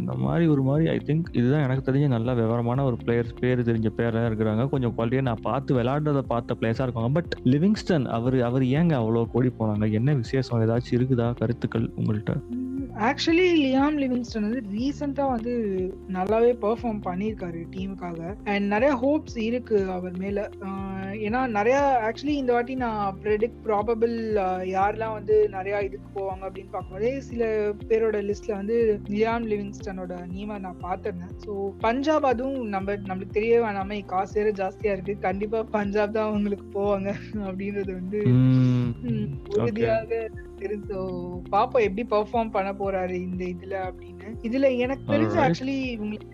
இந்த மாதிரி ஒரு மாதிரி ஐ திங்க் இதுதான் எனக்கு தெரிஞ்ச நல்ல விவரமான ஒரு பிளேயர்ஸ் பேர் தெரிஞ்ச பேரா இருக்கிறாங்க. கொஞ்சம் குவாலிட்டியாக நான் பார்த்து விளையாடுறத பார்த்த பிளேயர்ஸா இருக்காங்க. பட் லிவிங்ஸ்டன் அவர் அவர் ஏங்க அவ்வளோ கோடி போனாங்க? என்ன விசேஷம்? ஏதாச்சும் இருக்குதா? கருத்துக்கள் உங்கள்கிட்ட ஆக்சுவலி லியாம் லிவிங்ஸ்டன் வந்து ரீசெண்டா வந்து நல்லாவே பெர்ஃபார்ம் பண்ணியிருக்காரு டீமுக்காக அண்ட் நிறைய ஹோப்ஸ் இருக்கு அவர் மேல. ஏன்னா நிறைய ஆக்சுவலி இந்த வாட்டி நான் ப்ரெடிக்ட் ப்ராபபிள் யாரெல்லாம் வந்து நிறைய இதுக்கு போவாங்க அப்படின்னு பார்க்கும்போதே சில பேரோட லிஸ்ட்ல வந்து லியாம் லிவிங்ஸ்டனோட நீமா நான் பார்த்திருந்தேன். ஸோ பஞ்சாப் அதுவும் நம்ம நம்மளுக்கு தெரிய வேணாம காசு வேற ஜாஸ்தியா இருக்கு. கண்டிப்பா பஞ்சாப் தான் அவங்களுக்கு போவாங்க அப்படின்றது வந்து உறுதியாக தெரிஞ்சோ பாப்போம் எப்படி பெர்ஃபார்ம் பண்ண போறாரு இந்த இதுல அப்படின்னு. இதுல எனக்கு தெரிஞ்சு ஆக்சுவலி இவங்களுக்கு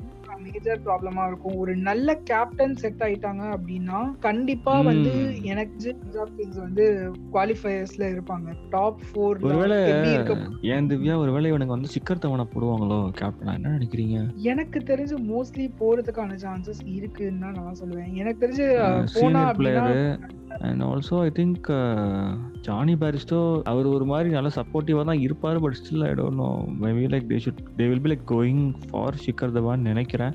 மேஜர் ப்ராப்ளமா இருக்கும். ஒரு நல்ல கேப்டன் செட் ஆயிட்டாங்க அப்படின்னா கண்டிப்பா வந்து எனக்கு பஞ்சாப் கிங்ஸ் வந்து குவாலிஃபயர்ஸ்ல இருப்பாங்க. டாப் ஃபோர் ஒருவேளை ஏன் திவ்யா ஒருவேளை இவனுக்கு வந்து சிக்கர் தவணை போடுவாங்களோ கேப்டனா என்ன நினைக்கிறீங்க? எனக்கு தெரிஞ்சு மோஸ்ட்லி போறதுக்கான சான்சஸ் இருக்குன்னு தான் நான் சொல்லுவேன். எனக்கு தெரிஞ்சு போனா and also I think Jonny Bairstow அவர் ஒரு மாதிரி நல்ல சப்போர்ட்டிவாக தான் இருப்பார் but still I don't know maybe like they should they will be like going for Shikhar தவான்னு நினைக்கிறேன்.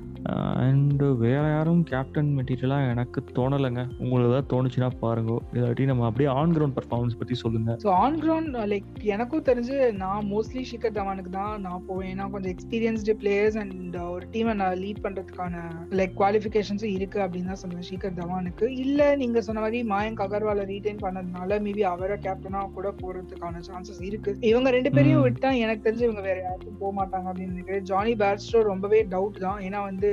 அண்ட் வேற யாரும் கேப்டன் மெட்டீரியலாக எனக்கு தோணலைங்க. உங்களுக்கு தான் தோணுச்சுன்னா பாருங்க. இல்லாட்டி நம்ம அப்படியே ஆன் கிரவுண்ட் பர்ஃபார்மன்ஸ் பற்றி சொல்லுங்க. ஸோ ஆன் கிரவுண்ட் லைக் எனக்கும் தெரிஞ்சு நான் மோஸ்ட்லி ஷிகர் தவானுக்கு தான் நான் போவேன். ஏன்னா கொஞ்சம் எக்ஸ்பீரியன்ஸ்டு பிளேயர்ஸ் அண்ட் ஒரு டீமை நான் லீட் பண்ணுறதுக்கான லைக் குவாலிஃபிகேஷன்ஸும் இருக்கு அப்படின்னு தான் சொல்லுவேன் ஷிகர் தவானுக்கு இல்லை நீங்கள் சொன்ன மாதிரி மாயங்க் அகர்வாலை ரீடைன் பண்ணதுனால மேபி அவரை கேப்டனாக கூட போகிறதுக்கான சான்சஸ் இருக்கு. இவங்க ரெண்டு பேரையும் விட்டா எனக்கு தெரிஞ்சு இவங்க வேற யாருக்கும் போக மாட்டாங்க அப்படின்னு நினைக்கிறேன். ஜானி பேர்ஸ்டோ ரொம்பவே டவுட் தான். ஏன்னா வந்து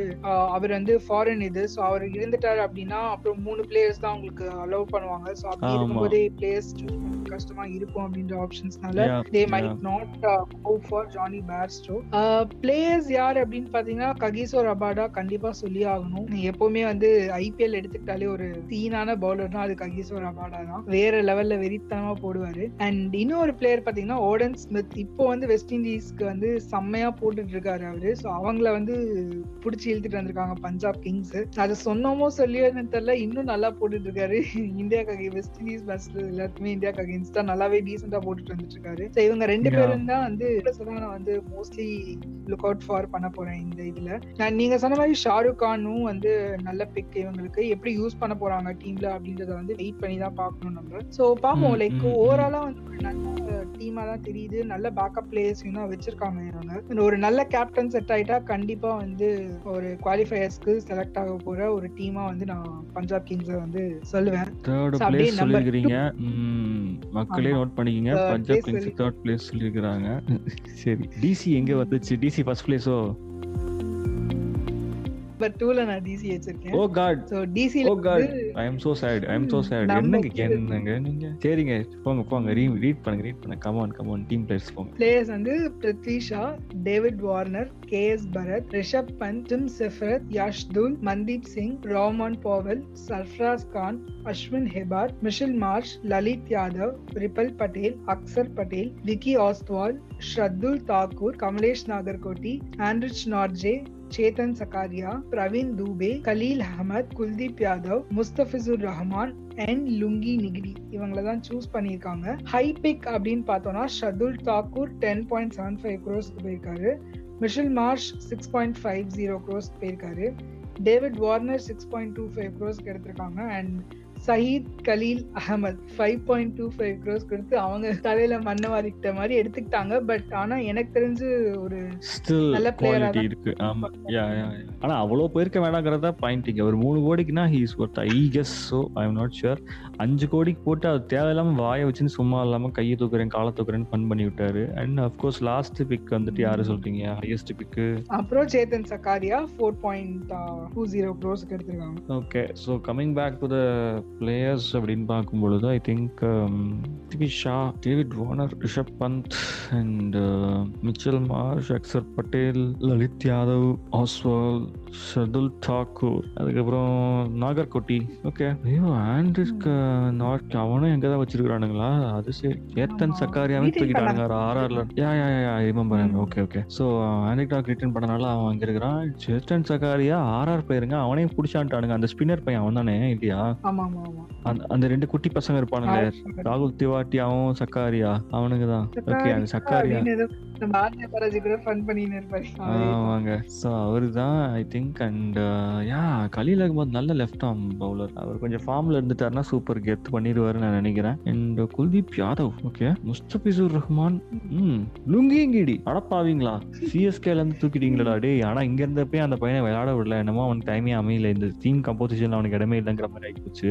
அவர் வந்து ஃபாரின் இது. ஸோ அவர் இருந்துட்டாரு அப்படின்னா அப்புறம் மூணு பிளேயர்ஸ் தான் உங்களுக்கு அலோவ் பண்ணுவாங்க. ஸோ அப்படி இருக்கும்போதே பிளேயர்ஸ் சூஸ் கஷ்டமா இருக்கும் அப்படின்ற ஆப்ஷன்ஸ்னால they might not go for Jonny Bairstow players யார் அப்படின்னு பாத்தீங்கன்னா ககிசோ ரபாடா கண்டிப்பா சொல்லி ஆகணும். எப்பவுமே வந்து ஐபிஎல் எடுத்துக்கிட்டாலே ஒரு சீனான பவுலர்னா அது ககிசோ ரபாடா தான். வேற லெவல்ல வெறித்தனமா போடுவாரு. அண்ட் இன்னொரு பிளேயர் பாத்தீங்கன்னா ஓடன் ஸ்மித் இப்போ வந்து வெஸ்ட் இண்டீஸ்க்கு வந்து செம்மையா போட்டுட்டு இருக்காரு அவரு. ஸோ அவங்கள வந்து புடிச்சு இழுத்துட்டு வந்திருக்காங்க பஞ்சாப் கிங்ஸ் அது சொன்னோமோ சொல்லியோ தெரியல. இன்னும் நல்லா போட்டுட்டு இருக்காரு. இந்தியாக்காக வெஸ்ட் இண்டீஸ் பேட்ஸ்ல எல்லாத்துக்குமே இந்தியாக்கு அகேன்ஸ்டா நல்லாவே டீசெண்டா போட்டுட்டு வந்துட்டு இருக்காரு ஸோ இவங்க ரெண்டு பேரும் தான் வந்து நான் வந்து மோஸ்ட்லி லுக் அவுட் ஃபார் பண்ண போறேன் இந்த இதுல. நான் நீங்க சொன்ன மாதிரி ஷாருக் கானும் வந்து நல்ல பிக் இவங்களுக்கு. எப்படி யூஸ் பண்ண போறாங்க டீம்ல அப்படின்றத வந்து வெயிட் பண்ணி தான் பார்க்கணும் நம்ம. ஸோ பார்ப்போம். லைக் ஓவராலா வந்து நல்ல டீமா தான் தெரியுது. நல்ல பேக்கப் பிளேயர்ஸையும் தான் வச்சிருக்காங்க இவங்க. ஒரு நல்ல கேப்டன் செட் ஆயிட்டா கண்டிப்பா வந்து ஒரு குவாலிஃபயர்ஸ்க்கு செலக்ட் ஆக போற ஒரு டீமா வந்து நான் பஞ்சாப் கிங்ஸ வந்து சொல்லுவேன். தேர்ட் பிளேஸ் சொல்லிருக்கீங்க மக்களே நோட் பண்ணிக்கங்க. பஞ்சாப் கிங்ஸ் தேர்ட் பிளேஸ் சொல்லிருக்காங்க சரி டிசி எங்க வந்துச்சு? டிசி ஃபர்ஸ்ட் பிளேஸோ நம்பர் 2ல நான் டிசி வச்சிருக்கேன். ஓ God so DC oh God I am so sad I am so sad என்னங்க என்னங்க நீங்க? சரிங்க போங்க போங்க. ரீட் பண்ணுங்க ரீட் பண்ணுங்க. Come on come on team players போங்க. பிளேயர்ஸ் வந்து Prithvi Shah David Warner K S Bharat Rishabh bandh dim செஃபரத் யாஷ்துல் Mandeep Singh ரோமான் போவல் Sarfraz Khan Ashwin ஹெபார் மிஷில் Marsh Lalit Yadav rebel Patel Axar Patel Vicky ஆஸ்வால் ஷ்ரத்துல் Thakur Kamlesh Nagarkoti Anrich Nortje Chetan Zacharia Praveen Dube Khaleel Ahmed Kuldeep Yadav Mustafizur Rahman and Lungi Ngidi இவங்களை தான் சூஸ் பண்ணியிருக்காங்க. ஹை பிக் அப்படின்னு பார்த்தோம்னா Shardul Thakur ten point seven five க்ரோஸ்க்கு போயிருக்காரு. Mitchell Marsh six point five zero crores போயிருக்காரு. David Warner six point two five க்ரோஸ்க்கு எடுத்திருக்காங்க. And Syed Khaleel Ahmed five point two five crores கொடுத்து அவங்க தலையில மண்ணை வாரிக்கிட்ட மாதிரி எடுத்துக்கிட்டாங்க. பட் ஆனா எனக்கு தெரிஞ்சு ஒரு நல்ல குவாலிட்டி இருக்கு. ஆமா. யா யா ஆனா அவ்வளவு போயிருக்க வேணாங்கிறதா பாயிண்ட் இங்க. ஒரு மூணு கோடிக்குனா he is worth I guess so I am not sure அஞ்சு கோடிக்கு போட்டு அது தேவையில்லாம வாயை வச்சுன்னு சும்மா இல்லாம கையை தூக்குறேன் காலை தூக்குறேன்னு ஃபன் பண்ணி விட்டாரு. அண்ட் அஃப்கோர்ஸ் லாஸ்ட் பிக் வந்துட்டு யாரு சொல்றீங்க? ஹையஸ்ட் பிக் அப்புறம் Chetan Sakariya four point two zero க்ரோஸ்க்கு எடுத்திருக்காங்க. Okay so coming back to the players அப்படின்னு பார்க்கும் பொழுது I think TV Shaw David Warner Rishabh Pant and Mitchell Marsh Axar Patel Lalit Yadav ஆஸ்வால் Shardul Thakur அதுக்கப்புறம் Nagarkoti okay ஐயோ Anrich not அவனும் எங்க தான் வச்சிருக்கானுங்களா அது சரி. சேத்தன் சக்காரியாவே தூக்கிட்டானுங்க. ஆர்ஆர்ல yeah yeah yeah remember okay okay so Anrich knock return பண்ணனால அவன் அங்க இருக்கிறான். சேத்தன் சக்காரியா ஆர்ஆர் பிளேயருங்க அவனையும் பிடிச்சான்ட்டானுங்க. அந்த ஸ்பின்னர் பையன் அவன் தானே இல்லையா ஆமா அந்த ரெண்டு குட்டி பசங்க இருப்பானுங்க ராகுல் திவாட்டியாவும் சக்காரியா? அவனுங்க தான் ஓகே அந்த சக்காரியா? ஆமாங்க. ஸோ அவர் தான் I think and yeah Khaleel Ahmed நல்ல லெஃப்ட் ஆர்ம் பவுலர் அவர் கொஞ்சம் ஃபார்ம்ல இருந்துட்டாருன்னா சூப்பர் கெத் பண்ணிடுவாரு நான் நினைக்கிறேன். And Kuldeep Yadav okay Mustafizur Rahman hmm Lungi Ngidi. அடப்பாவீங்களா சிஎஸ்கேல இருந்து தூக்கிட்டீங்களா டேய் ஆனா இங்க இருந்தப்பே அந்த பையனை விளையாட விடல. என்னமோ அவனுக்கு டைமே அமையல. இந்த டீம் கம்போசிஷன் அவனுக்கு இடமே இல்லைங்கிற மாதிரி ஆயிப்போச்சு.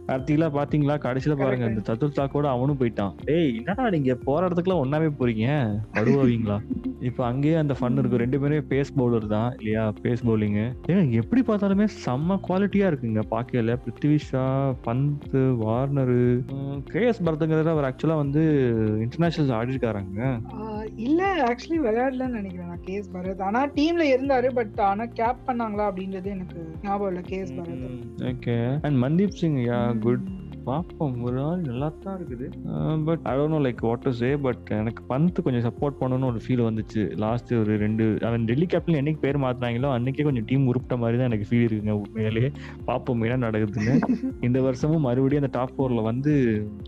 அடுத்தீங்களா பாத்தீங்களா? கடைசியில பாருங்க இந்த சதுர் தாக்கோட அவனும் போயிட்டான். டேய் என்னடா நீங்க போற இடத்துக்குலாம் ஒன்னாவே போறீங்க? படுவாவீங்களா இப்ப அங்கேயே அந்த ஃபன் இருக்கும் ரெண்டு பேருமே பேஸ் பவுலர் தான் இல்லையா? பேஸ் பவுலிங் ஏங்க எப்படி பார்த்தாலுமே செம்ம குவாலிட்டியா இருக்குங்க பாக்கல Prithvi Shaw Pant Warner K S பரத்ங்கிறத அவர் ஆக்சுவலா வந்து இன்டர்நேஷனல் ஆடி இருக்காருங்க இல்ல ஆக்சுவலி விளையாடலன்னு நினைக்கிறேன் நான் கேஸ் பரத். ஆனா டீம்ல இருந்தாரு பட் ஆனா கேப் பண்ணாங்களா அப்படின்றது எனக்கு ஞாபகம் இல்ல K S Bharat. Okay and Mandeep Singh yeah good பார்ப்போம் ஒரு நாள் நல்லா தான் இருக்குது but I don't know like what to say but எனக்கு பந்த் கொஞ்சம் சப்போர்ட் பண்ணணும்னு ஒரு ஃபீல் வந்துச்சு. லாஸ்ட் ஒரு ரெண்டு அவன் டெல்லி கேப்டன் என்னைக்கு பேர் மாத்தினாங்களோ அன்னைக்கே கொஞ்சம் டீம் உருப்பிட்ட மாதிரி தான் எனக்கு ஃபீல் இருக்குங்க. உண்மையிலேயே பார்ப்போம் என்ன நடக்குதுன்னு. (laughs) இந்த வருஷமும் மறுபடியும் அந்த டாப் ஃபோர்ல வந்து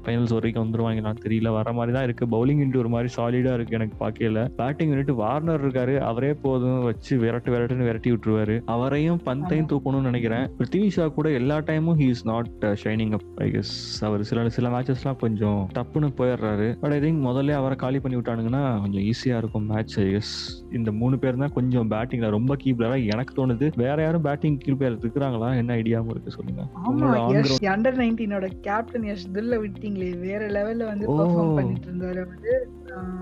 ஃபைனல்ஸ் வரைக்கும் வந்துருவாங்களான்னு தெரியல. வர மாதிரி தான் இருக்கு. பவுலிங் யூனிட் ஒரு மாதிரி சாலிடா இருக்கு எனக்கு பார்க்கல பேட்டிங் யூனிட் வார்னர் இருக்காரு. அவரே போதும் வச்சு விரட்டு விரட்டுன்னு விரட்டி விட்டுருவாரு. அவரையும் பந்தையும் தூக்கணும்னு நினைக்கிறேன். பிருத்திவி ஷா கூட எல்லா டைமும் he is not shining up I guess அவர் சில சில மேட்சஸ்லாம் கொஞ்சம் டப்புன்னு போயிடுறாரு. பட் ஐ திங்க் முதல்ல அவரை காலி பண்ணி விட்டானுங்கன்னா கொஞ்சம் ஈஸியா இருக்கும் மேட்ச் எஸ் இந்த மூணு பேர் தான் கொஞ்சம் பேட்டிங்ல ரொம்ப கீ எனக்கு தோணுது. வேற யாரும் பேட்டிங் கீ பிளேயர் இருக்கிறாங்களா? என்ன ஐடியாவும் இருக்கு சொல்லுங்க. அண்டர் நைன்டீனோட கேப்டன் யஷ் தில்ல விட்டீங்களே வேற லெவல்ல வந்து பெர்ஃபார்ம் பண்ணிட்டு இருந்தாரு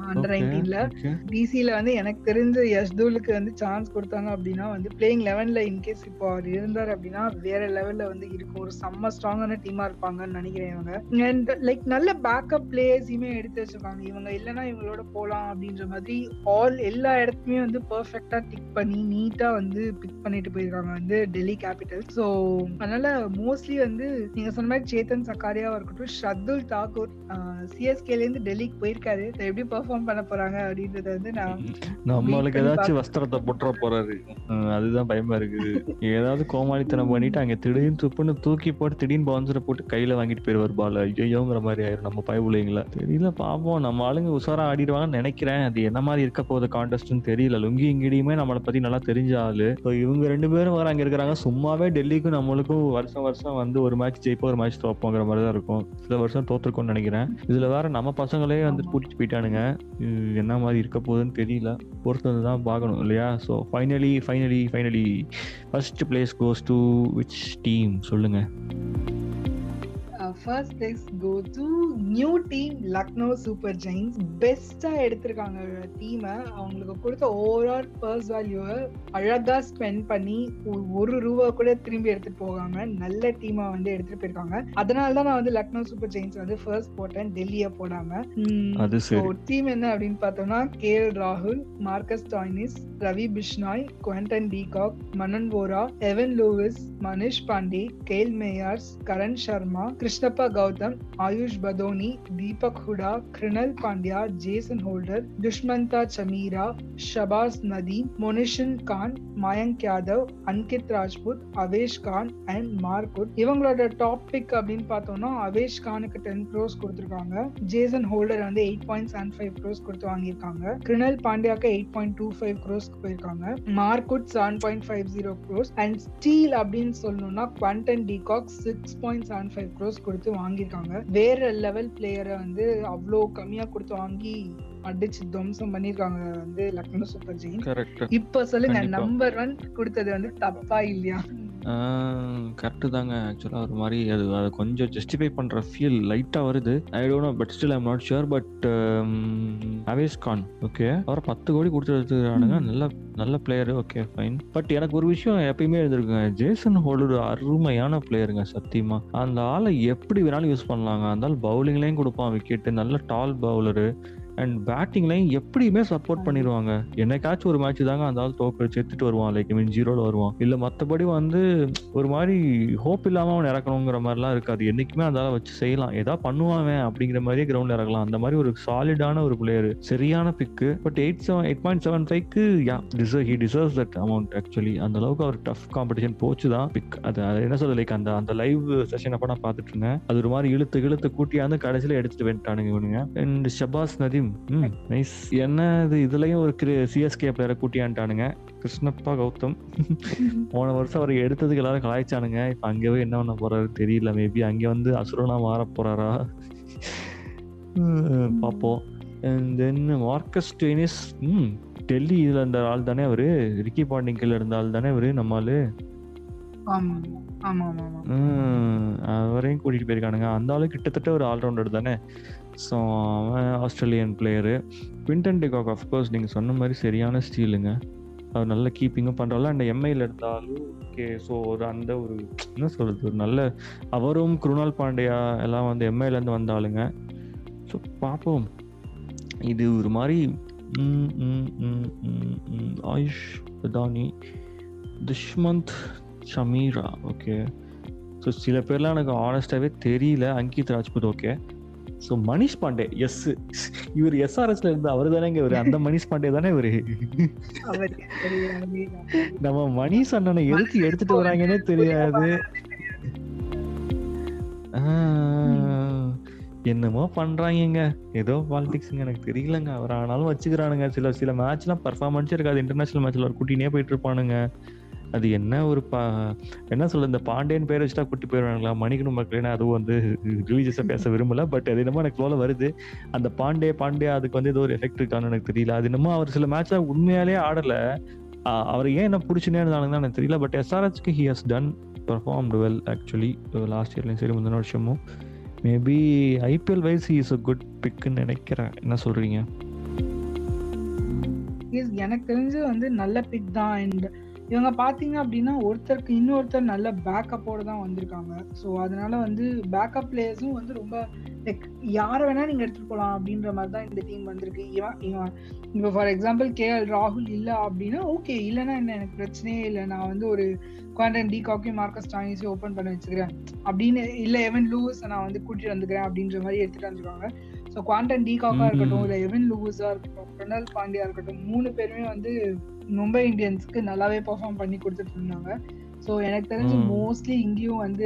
அண்டர் நைன்டீன்ல டிசில வந்து எனக்கு தெரிஞ்ச யஷ்தூலுக்கு வந்து சான்ஸ் கொடுத்தாங்க அப்படின்னா வந்து பிளேயிங் லெவன்ல இன்கேஸ் இப்போ அவர் இருந்தார் அப்படின்னா வேற லெவல்ல வந்து இருக்கும். ஒரு செம்ம ஸ்ட்ராங்கான டீமா இருப்பாங்கன்னு நினைக்கிறேன் இவங்க. அண்ட் லைக் நல்ல பேக்கப் பிளேயர்ஸையுமே எடுத்து வச்சிருக்காங்க. இவங்க இல்லைன்னா இவங்களோட போலாம் அப்படின்ற மாதிரி ஆல் எல்லா இடத்துலயுமே வந்து பெர்ஃபெக்டா டிக் பண்ணி நீட்டா வந்து பிக் பண்ணிட்டு போயிருக்காங்க வந்து டெல்லி கேபிட்டல் ஸோ அதனால மோஸ்ட்லி வந்து நீங்க சொன்ன மாதிரி சேத்தன் சக்காரியாவா இருக்கட்டும் ஷர்துல் தாக்கூர் சிஎஸ்கேல இருந்து டெல்லிக்கு போயிருக்காரு. எப்படி பெர்ஃபார்ம் பண்ண போறாங்க அப்படின்றத வந்து நான் (laughs) நம்மளுக்கு ஏதாச்சும் வஸ்திரத்தை போட்டுற போறாரு. அதுதான் பயமா இருக்குது. ஏதாவது கோமாளித்தனம் பண்ணிட்டு அங்க திடீர்னு துப்புன்னு தூக்கி போட்டு திடீர்னு பவுன்சரை போட்டு கையில வாங்கிட்டு போயிருவார் பால. ஐயோங்கிற மாதிரி ஆயிரும் நம்ம பயவுலைங்களா தெரியல பாப்போம் நம்ம ஆளுங்க உசாரா ஆடிடுவாங்கன்னு நினைக்கிறேன். அது என்ன மாதிரி இருக்க போகுது கான்டெஸ்ட்னு தெரியல. லுங்கி இங்கிடியுமே நம்மளை பத்தி நல்லா தெரிஞ்ச ஆளு. இவங்க ரெண்டு பேரும் வர அங்க இருக்கிறாங்க. சும்மாவே டெல்லிக்கும் நம்மளுக்கும் வருஷம் வருஷம் வந்து ஒரு மேட்ச் ஜெயிப்போம் ஒரு மேட்ச் தோப்போங்கிற மாதிரி தான் இருக்கும். சில வருஷம் தோத்துருக்கோம்னு நினைக்கிறேன். இதுல வேற நம்ம பசங்களே வந்து கூட்டிட்டு போயிட்டானுங்க என்ன மாதிரி இருக்க போகுதுன்னு தெரியல. பொறுத்தது தான் பார்க்கணும் இல்லையா? So finally finally finally first place goes to which team சொல்லுங்க. First place go to new team Lucknow Super Giants பெஸ்டா எடுத்திருக்காங்க டீமை அவங்களுக்கு கொடுத்த ஓவரால் பர்ஸ் வேல்யூவை அழகா ஸ்பெண்ட் பண்ணி ஒரு ரூபா கூட திரும்பி எடுத்துட்டு போகாம நல்ல டீமா வந்து எடுத்துட்டு போயிருக்காங்க. அதனால தான் நான் வந்து லக்னோ சூப்பர் ஜெயின்ஸ் வந்து ஃபர்ஸ்ட் போட்டேன் டெல்லிய போடாம. டீம் என்ன அப்படின்னு பார்த்தோம்னா கே எல் ராகுல் Marcus Stoinis Ravi Bishnoi Quinton de Kock Manan Vohra Evin Lewis Manish Pandey Kyle Mayers Karan Sharma Krishnappa Gowtham Ayush Badoni Deepak Hooda Krunal Pandya Jason Holder Dushmantha Chameera Shahbaz Nadeem Mohsin Khan Mayank Yadav Ankit Rajpoot Avesh Khan and Mark Wood இவங்களோட top pick அப்படின்னு பார்த்தோம்னா அவேஷ் கானுக்கு ten crores கொடுத்துருக்காங்க. Jason Holder வந்து eight point seven five crores கொடுத்து வாங்கியிருக்காங்க. Krunal பாண்டியாக்கு eight point two five crores போயிருக்காங்க. Mark Wood seven point five zero crores and steal அப்படின்னு சொல்லணும்னா Quinton de Kock six point seven five crores கொடுத்து வாங்கியிருக்காங்க. வேற லெவல் பிளேயரை வந்து அவ்வளோ கம்மியா கொடுத்து வாங்கி அடிச்சு துவம்சம் பண்ணிருக்காங்க வந்து லக்னோ சூப்பர் ஜெயின் இப்ப சொல்லுங்க நம்பர் ஒன் கொடுத்தது வந்து தப்பா இல்லையா? கரெக்டு தாங்க. ஆக்சுவலாக ஒரு மாதிரி அது அதை கொஞ்சம் ஜஸ்டிஃபை பண்ணுற ஃபீல் லைட்டாக வருது. I don't know but still I'm not sure but Avesh Khan okay அவரை பத்து கோடி கொடுத்து எடுத்துக்கிறானுங்க நல்ல நல்ல பிளேயரு ஓகே ஃபைன் பட் எனக்கு ஒரு விஷயம் எப்பயுமே இருந்திருக்குங்க. ஜேசன் ஹோல்டர் அருமையான பிளேயருங்க சத்தியமா. அந்த ஆளை எப்படி வேணாலும் யூஸ் பண்ணலாங்க. அந்த ஆள் பவுலிங்லேயும் கொடுப்பான் விக்கெட்டு நல்ல டால் பவுலரு அண்ட் பேட்டிங்லையும் எப்படியுமே சப்போர்ட் பண்ணிடுவாங்க என்னைக்காச்சும் ஒரு மேட்ச் தாங்க அந்த ஆள் தோக்கடிச்சு எடுத்துட்டு வருவான். லைக் மீன் ஜீரோல வருவான். இல்ல மத்தபடி வந்து ஒரு மாதிரி ஹோப் இல்லாம அவன் இறக்கணுங்கிற மாதிரிலாம் இருக்காது. என்னைக்குமே அந்த ஆளை வச்சு செய்யலாம். ஏதாவது பண்ணுவான் அப்படிங்கிற மாதிரியே கிரவுண்ட்ல இறக்கலாம் அந்த மாதிரி ஒரு சாலிடான ஒரு பிளேயர் சரியான pick but eight seven eight point seven ஃபைவ்க்கு yeah deserve he deserves that amount actually அந்த அளவுக்கு அவர் டஃப் காம்படிஷன் போச்சு தான் பிக் அது என்ன சொல்றது? லைக் அந்த அந்த லைவ் செஷன் அப்போ நான் பார்த்துட்டு இருந்தேன். அது ஒரு மாதிரி இழுத்து இழுத்து கூட்டியாந்து கடைசியில் எடுத்துட்டு வந்துட்டானுங்க இவனுங்க. அண்ட் ஷபாஸ் நதீம் ம் நைஸ் என்ன இது இதுலயும் ஒரு சிஎஸ்கே பிளேயரை கூட்டியான்ட்டானுங்க கிருஷ்ணப்பா கௌதம். (laughs) போன வருஷம் அவர் எடுத்ததுக்கு எல்லாரும் கலாய்ச்சானுங்க. இப்ப அங்கேயே என்ன பண்ண போறாரு தெரியல. மேபி அங்கே வந்து அசுரனா மாற போறாரா? பார்ப்போம் தென் மார்க்கஸ் டெனிஸ் ம் டெல்லி இதுல இருந்த ஆள் தானே அவரு? ரிக்கி பாண்டிங் கீழ இருந்த ஆள் தானே அவரு நம்ம ஆளு? அவரையும் கூட்டிட்டு போயிருக்கானுங்க. அந்த ஆளு கிட்டத்தட்ட ஒரு ஆல்ரவுண்டர் தானே? ஸோ அவன் Australian player Quinton de Kock of course நீங்கள் சொன்ன மாதிரி சரியான ஸ்டீலுங்க அவர் நல்ல கீப்பிங்கும் பண்ணுறாள் அண்ட் எம்ஐயில் எடுத்தாலும் ஓகே ஸோ ஒரு அந்த ஒரு என்ன சொல்கிறது ஒரு நல்ல அவரும் குருணால் பாண்டியா எல்லாம் வந்து எம்ஐலேருந்து வந்தாளுங்க. ஸோ பார்ப்போம். இது ஒரு மாதிரி ஆயுஷ் பிரதானி துஷ்மந்த் ஷமீரா ஓகே ஸோ சில பேர்லாம் எனக்கு ஆனஸ்டாகவே தெரியல. Ankit Rajpoot okay so Manish Pandey yes இவர் எஸ்ஆர்எஸ்ல இருந்து அவர் தானே இவர். அந்த மணிஷ் பாண்டே தானே இவரு. நம்ம மணிஷ் அண்ணனை எதுக்கு எடுத்துட்டு வராங்கன்னே தெரியாது. என்னமோ பண்றாங்க ஏதோ பாலிடிக்ஸ்ங்க எனக்கு தெரியலங்க. அவர் ஆனாலும் வச்சுக்கிறானுங்க. சில சில மேட்ச்லாம் பர்ஃபார்மன்ஸே இருக்காது. இன்டர்நேஷனல் மேட்ச்ல ஒரு குட்டினே போயிட்டு இருப்பானுங்க. அது என்ன ஒரு பா என்ன சொல்ல இந்த பாண்டியன் பேர் வச்சுட்டா குட்டி போயிடுவாங்களா மணிக்கணும் மக்களேனா அதுவும் வந்து ரிலீஜியஸாக பேச விரும்பல பட் அது என்னமோ எனக்கு போல வருது. அந்த பாண்டே பாண்டே அதுக்கு வந்து ஏதோ ஒரு எஃபெக்ட் இருக்கான்னு எனக்கு தெரியல. அது என்னமோ அவர் சில மேட்ச்ல உண்மையாலே ஆடல. அவர் ஏன் என்ன பிடிச்சுனே இருந்தாலும் எனக்கு தெரியல but எஸ்ஆர்ஹெச்க்கு he has done perform well actually last இயர்லையும் சரி முந்தின வருஷமும். Maybe IPL wise is a good பிக்குன்னு நினைக்கிறேன். என்ன சொல்றீங்க? எனக்கு தெரிஞ்சு வந்து நல்ல பிக் தான். அண்ட் இவங்க பார்த்தீங்க அப்படின்னா ஒருத்தருக்கு இன்னொருத்தர் நல்ல பேக்கப்போடு தான் வந்திருக்காங்க. ஸோ அதனால வந்து பேக்கப் பிளேயர்ஸும் வந்து ரொம்ப லைக் யாரை வேணா நீங்கள் எடுத்துகிட்டு போகலாம் அப்படின்ற மாதிரி தான் இந்த டீம் வந்திருக்கு. இவன் இவன் இப்போ ஃபார் எக்ஸாம்பிள் கேஎல் ராகுல் இல்லை அப்படின்னா ஓகே இல்லைன்னா என்ன எனக்கு பிரச்சனையே இல்லை. நான் வந்து ஒரு குவாண்டன் டி காக்கி மார்க்கஸ் டானிஸையும் ஓப்பன் பண்ணி வச்சுக்கிறேன். அப்படின்னு இல்லை எவன் லூஸ் நான் வந்து கூட்டிட்டு வந்துக்கிறேன் அப்படின்ற மாதிரி எடுத்துகிட்டு வந்துருக்காங்க ஸோ குவாண்டன் டி காக்கா இருக்கட்டும் இல்லை எவன் லூஸா இருக்கட்டும் பிரணல் பாண்டியா இருக்கட்டும் மூணு பேருமே வந்து மும்பை இந்தியன்ஸ்க்கு நல்லாவே பெர்ஃபார்ம் பண்ணி கொடுத்துட்டு இருந்தாங்க. ஸோ எனக்கு தெரிஞ்சு மோஸ்ட்லி இங்கேயும் வந்து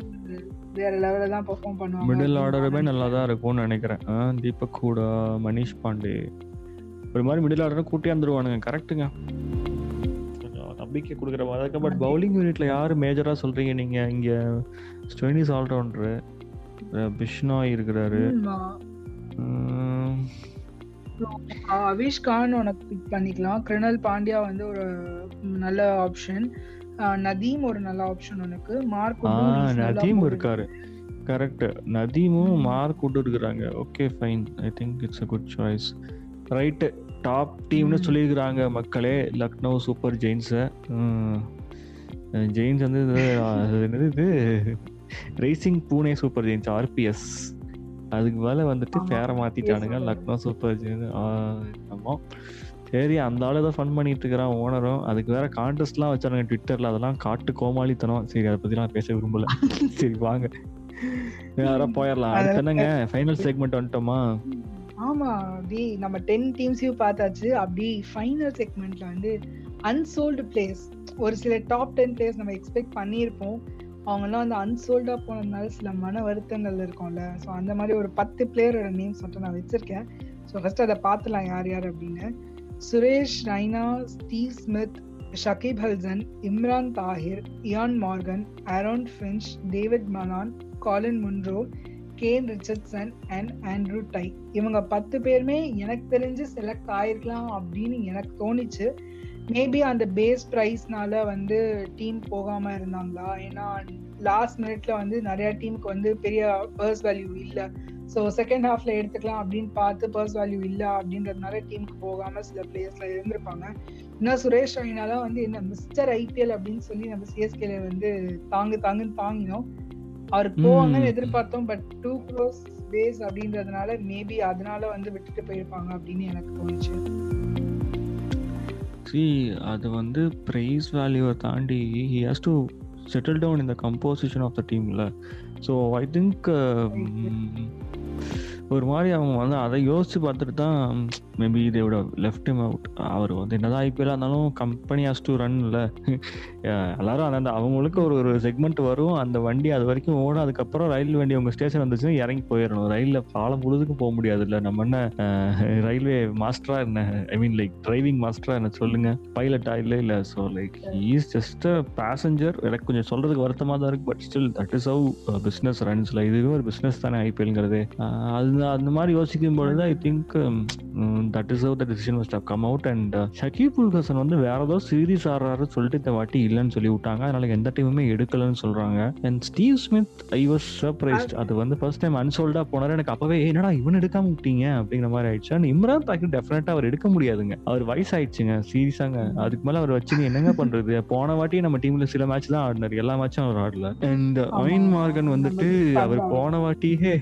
வேற லெவலில் தான் பெர்ஃபார்ம் பண்ணுவாங்க. மிடில் ஆர்டருமே நல்லா தான் இருக்கும்னு நினைக்கிறேன். தீபக் கூடா மனிஷ் பாண்டே. ஒரு மாதிரி மிடில் ஆர்டர் கூட்டி வந்துருவானுங்க. கரெக்ட்டுங்க நம்பிக்கை கொடுக்குற மாதிரி இருக்கு. பட் பவுலிங் யூனிட்ல யார் மேஜரா சொல்றீங்க நீங்க? இங்க ஸ்டோனிஸ் ஆல்ரவுண்டரு பிஷ்னாய் இருக்கிறாரு. அவிஷ் கான் உனக்கு பிக் பண்ணிக்கலாம். கிருணல் பாண்டியா வந்து ஒரு நல்ல ஆப்ஷன் நதீம் ஒரு நல்ல ஆப்ஷன் உனக்கு. மார்க் நதீம் இருக்காரு. கரெக்ட் நதீமும் மார்க் விட்டு இருக்கிறாங்க. Okay fine I think it's a good choice right top டீம்னு சொல்லியிருக்கிறாங்க மக்களே. லக்னோ சூப்பர் ஜெயின்ஸை ஜெயின்ஸ் வந்து என்னது இது? Rising Pune Super Giants RPS அதுக்கு மேலே வந்துட்டு பேரை மாத்திட்டானுங்க. லக்னோ சூப்பர் ஆமாம் சரி அந்த ஆளு தான் ஃபன் பண்ணிட்டு இருக்கிறான் ஓனரும் அதுக்கு வேற கான்டெஸ்ட்லாம் வச்சானுங்க ட்விட்டர்ல அதெல்லாம் காட்டு கோமாளித்தனம். சரி அதை நான் பேச விரும்பல. (laughs) சரி வாங்க. யாரா போயிடலாம். (laughs) அடுத்து என்னங்க? ஃபைனல் செக்மெண்ட் வந்துட்டோமா? ஆமா அப்படி நம்ம டென் டீம்ஸையும் பார்த்தாச்சு. அப்படி ஃபைனல் செக்மெண்ட்ல வந்து அன்சோல்டு பிளேஸ் ஒரு சில டாப் டென் பிளேஸ் நம்ம எக்ஸ்பெக்ட் பண்ணியிருப்போம். அவங்கெல்லாம் வந்து அன்சோல்டா போனதுனால சில மன வருத்தங்கள் இருக்கும்ல. ஸோ அந்த மாதிரி ஒரு பத்து பிளேயரோட நேம் சொல்லிட்டு நான் வச்சிருக்கேன். ஸோ ஃபர்ஸ்ட் அதை பார்த்துலாம் யார் யார் அப்படின்னு. Suresh Raina Steve Smith Shakib Al Hasan Imran Tahir Eoin Morgan Aaron Finch Dawid Malan Colin Munro Kane Richardson and Andrew Tye. இவங்க பத்து பேருமே எனக்கு தெரிஞ்சு செலக்ட் ஆயிருக்கலாம் அப்படின்னு எனக்கு தோணுச்சு. மேபி அந்த பேஸ் ப்ரைஸ்னால வந்து டீம் போகாம இருந்தாங்களா? ஏன்னா லாஸ்ட் மினிட்ல வந்து நிறைய டீமுக்கு வந்து பெரிய பர்ஸ் வேல்யூ இல்லை. ஸோ செகண்ட் ஹாஃப்ல எடுத்துக்கலாம் அப்படின்னு பார்த்து பர்ஸ் வேல்யூ இல்லை அப்படின்றதுனால டீமுக்கு போகாம சில பிளேயர்ஸ்ல இருந்திருப்பாங்க. இன்னும் சுரேஷ் ரெய்னா தான் வந்து என்ன மிஸ்டர் ஐபிஎல் அப்படின்னு சொல்லி நம்ம சிஎஸ்கேல வந்து தாங்கு தாங்குன்னு தாங்கினோம். அவர் போவாங்கன்னு எதிர்பார்த்தோம் பட் டூ க்ரோஸ் பேஸ் அப்படின்றதுனால மேபி அதனால வந்து விட்டுட்டு போயிருப்பாங்க அப்படின்னு எனக்கு தோணுச்சு. சி அது வந்து ப்ரைஸ் வேல்யூவை தாண்டி he has to settle down இந்த கம்போசிஷன் ஆஃப் த டீம்ல ஸோ ஐ திங்க் ஒரு மாதிரி அவங்க வந்து அதை யோசிச்சு பார்த்துட்டு தான் மேபி இதோட லெஃப்ட் இம் அவுட் அவர் வந்து என்னதான் ஐபிஎல் இருந்தாலும் கம்பெனி ஹாஸ் டு ரன் இல்லை எல்லாரும் அந்த அவங்களுக்கு ஒரு ஒரு செக்மெண்ட் வரும். அந்த வண்டி அது வரைக்கும் ஓடும் அதுக்கப்புறம் ரயில் வண்டி உங்கள் ஸ்டேஷன் வந்துச்சுன்னா இறங்கி போயிடணும் ரயிலில் பாலம் முழுதுக்கும் போக முடியாது இல்லை நம்ம என்ன ரயில்வே மாஸ்டரா என்ன ஐ மீன் லைக் டிரைவிங் மாஸ்டரா என்ன சொல்லுங்க? பைலட்டா இல்லை இல்லை. So like is just a passenger எனக்கு கொஞ்சம் சொல்றதுக்கு வருத்தமாக தான் இருக்கு but still that is how business ரன்ஸ்ல இதுவே ஒரு பிஸ்னஸ் தானே ஐபிஎல்ங்கிறது அது அந்த மாதிரி யோசிக்கும் பொழுது I think that is how the decision have come out and Shakib ul Hasan வந்து வேற ஏதோ சீரீஸ் ஆடுறாரு சொல்லிட்டு இந்த வாட்டி இல்லைன்னு சொல்லி விட்டாங்க அதனால எந்த டீமுமே எடுக்கலன்னு சொல்றாங்க. And Steve Smith I was surprised அது வந்து ஃபர்ஸ்ட் டைம் அன்சோல்டா போனாரு. எனக்கு அப்பவே என்னடா இவன் எடுக்காம விட்டீங்க? அப்படிங்கிற மாதிரி ஆயிடுச்சு. அண்ட் இம்ரான் தாக்கி டெஃபினட்டா அவர் எடுக்க முடியாதுங்க. அவர் வயசாயிடுச்சுங்க சீரியஸாங்க அதுக்கு மேல அவர் வச்சு என்னங்க பண்றது? போன வாட்டி நம்ம டீம்ல சில மேட்ச் தான் ஆடினார். எல்லா மேட்சும் அவர் ஆடல. அண்ட் அவின் மார்கன் வந்துட்டு அவர் போன வாட்டியே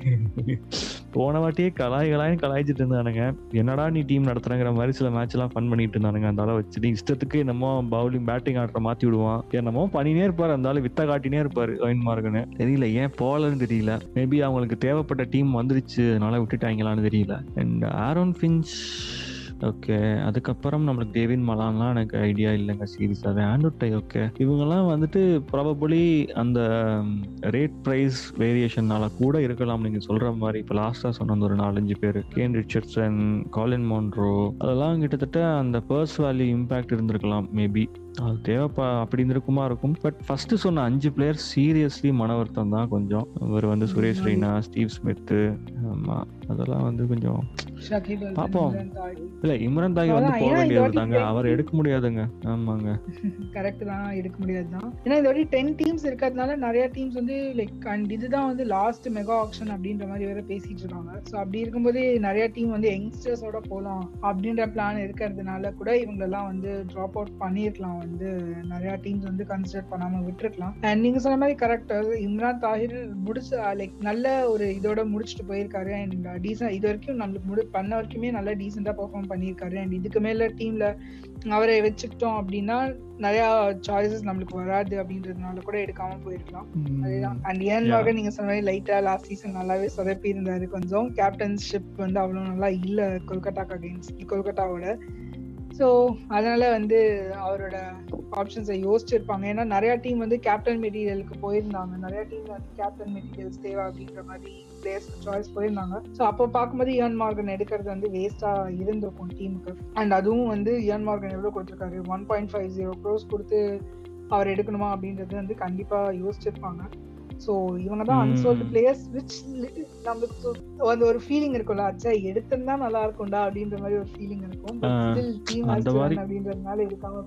போன வாட்டியே கலாய் கலாய் கலாய்ச்சிட்டு இருந்தானுங்க. என்னடா நீ டீம் நடத்துறங்கிற மாதிரி சில மேட்ச் எல்லாம் ஃபன் பண்ணிட்டு இருந்தானுங்க. அந்த அளவு வச்சு இஷ்டத்துக்கு என்னமோ பவுலிங் பேட்டிங் ஆடுற மாத்தி விடுவான். என்னமோ பண்ணினே இருப்பாரு. அந்த ஆளு வித்த காட்டினே இருப்பாரு அவின் மார்கனு தெரியல ஏன் போலன்னு தெரியல. மேபி அவங்களுக்கு தேவைப்பட்ட டீம் வந்துருச்சு. அதனால விட்டுட்டாங்களான்னு தெரியல. அண்ட் ஆரோன் ஃபின்ச் ஓகே அதுக்கப்புறம் நம்மளுக்கு டேவின் மலான்லாம் எனக்கு ஐடியா இல்லைங்க சீரியஸாகவே ஆண்ட்ரூட்டை ஓகே இவங்கெல்லாம் வந்துட்டு ப்ராபபிளி அந்த ரேட் ப்ரைஸ் வேரியேஷன்னால கூட இருக்கலாம். நீங்கள் சொல்கிற மாதிரி இப்போ லாஸ்ட்டாக சொன்ன அந்த ஒரு நாலஞ்சு பேர். கேன் ரிச்சர்ட்சன் காலின் மோன்ட்ரோ அதெல்லாம் கிட்டத்தட்ட அந்த பர்ஸ் வேல்யூ இம்பேக்ட் இருந்திருக்கலாம் மேபி அது தேவைப்பா அப்படி இருந்திருக்குமா இருக்கும். பட் ஃபர்ஸ்ட் சொன்ன அஞ்சு பிளேயர் சீரியஸ்லி மன வருத்தம் தான் கொஞ்சம். இவர் வந்து சுரேஷ் ரெய்னா ஸ்டீவ் ஸ்மித்து ஆமா. அதெல்லாம் வந்து கொஞ்சம் பாப்போம். இல்ல இம்ரான் தாகி வந்து போக வேண்டியது தாங்க. அவர் எடுக்க முடியாதுங்க. ஆமாங்க. (laughs) கரெக்ட் தான் எடுக்க முடியாது தான். ஏன்னா இந்த வாட்டி டென் டீம்ஸ் இருக்கிறதுனால நிறைய டீம்ஸ் வந்து லைக் அண்ட் இதுதான் வந்து லாஸ்ட் மெகா ஆக்ஷன் அப்படின்ற மாதிரி வேற பேசிட்டு இருக்காங்க. ஸோ அப்படி இருக்கும்போது நிறைய டீம் வந்து யங்ஸ்டர்ஸோட போகலாம் அப்படின்ற பிளான் இருக்கிறதுனால கூட இவங்களெல்லாம் வந்து ட்ராப் அவுட் பண்ணிருக்கலாம் வந்து. நிறைய டீம்ஸ் வந்து கன்சிடர் பண்ணாம விட்டுருக்கலாம். அண்ட் நீங்க சொன்ன மாதிரி கரெக்ட் இம்ரான் தாஹிர் முடிச்சு லைக் நல்ல ஒரு இதோட முடிச்சுட்டு போயிருக்காரு. அண்ட் டீசென்ட் இது வரைக்கும் நம்மளுக்கு முடி பண்ண வரைக்குமே நல்லா டீசெண்டா பெர்ஃபார்ம் பண்ணியிருக்காரு. அண்ட் இதுக்கு மேல டீம்ல அவரை வச்சுக்கிட்டோம் அப்படின்னா நிறைய சாய்ஸஸ் நம்மளுக்கு வராது அப்படின்றதுனால கூட எடுக்காம போயிருக்கலாம். அதுதான். அண்ட் ஏன்வாக நீங்க சொன்ன மாதிரி லைட்டா லாஸ்ட் சீசன் நல்லாவே சொதப்பி இருந்தாரு கொஞ்சம் கேப்டன்ஷிப் வந்து அவ்வளவு நல்லா இல்ல கொல்கட்டாக்கு அகைன்ஸ்ட் கொல்கட்டாவோட ஸோ அதனால வந்து அவரோட ஆப்ஷன்ஸை யோசிச்சிருப்பாங்க. ஏன்னா நிறைய டீம் வந்து கேப்டன் மெட்டீரியலுக்கு போயிருந்தாங்க. நிறைய டீம் வந்து கேப்டன் மெட்டீரியல்ஸ் தேவை அப்படின்ற மாதிரி பிளேயர்ஸ் சாய்ஸ் போயிருந்தாங்க. ஸோ அப்போ பார்க்கும்போது இயான் மார்கன் எடுக்கிறது வந்து வேஸ்டா இருந்திருக்கும் டீமுக்கு அண்ட் அதுவும் வந்து இயான் மார்கன் எவ்வளோ கொடுத்துருக்காரு? One point five zero crores கொடுத்து அவர் எடுக்கணுமா அப்படின்றது வந்து கண்டிப்பா யோசிச்சிருப்பாங்க. ஸோ இவங்க தான் அன்சோல்டு பிளேயர்ஸ் விச் நம்மளுக்கு வந்து ஒரு ஃபீலிங் இருக்கும்ல அச்சா எடுத்திருந்தா நல்லா இருக்கும்டா அப்படின்ற மாதிரி ஒரு ஃபீலிங் இருக்கும். டீம் அப்படின்றதுனால இருக்காம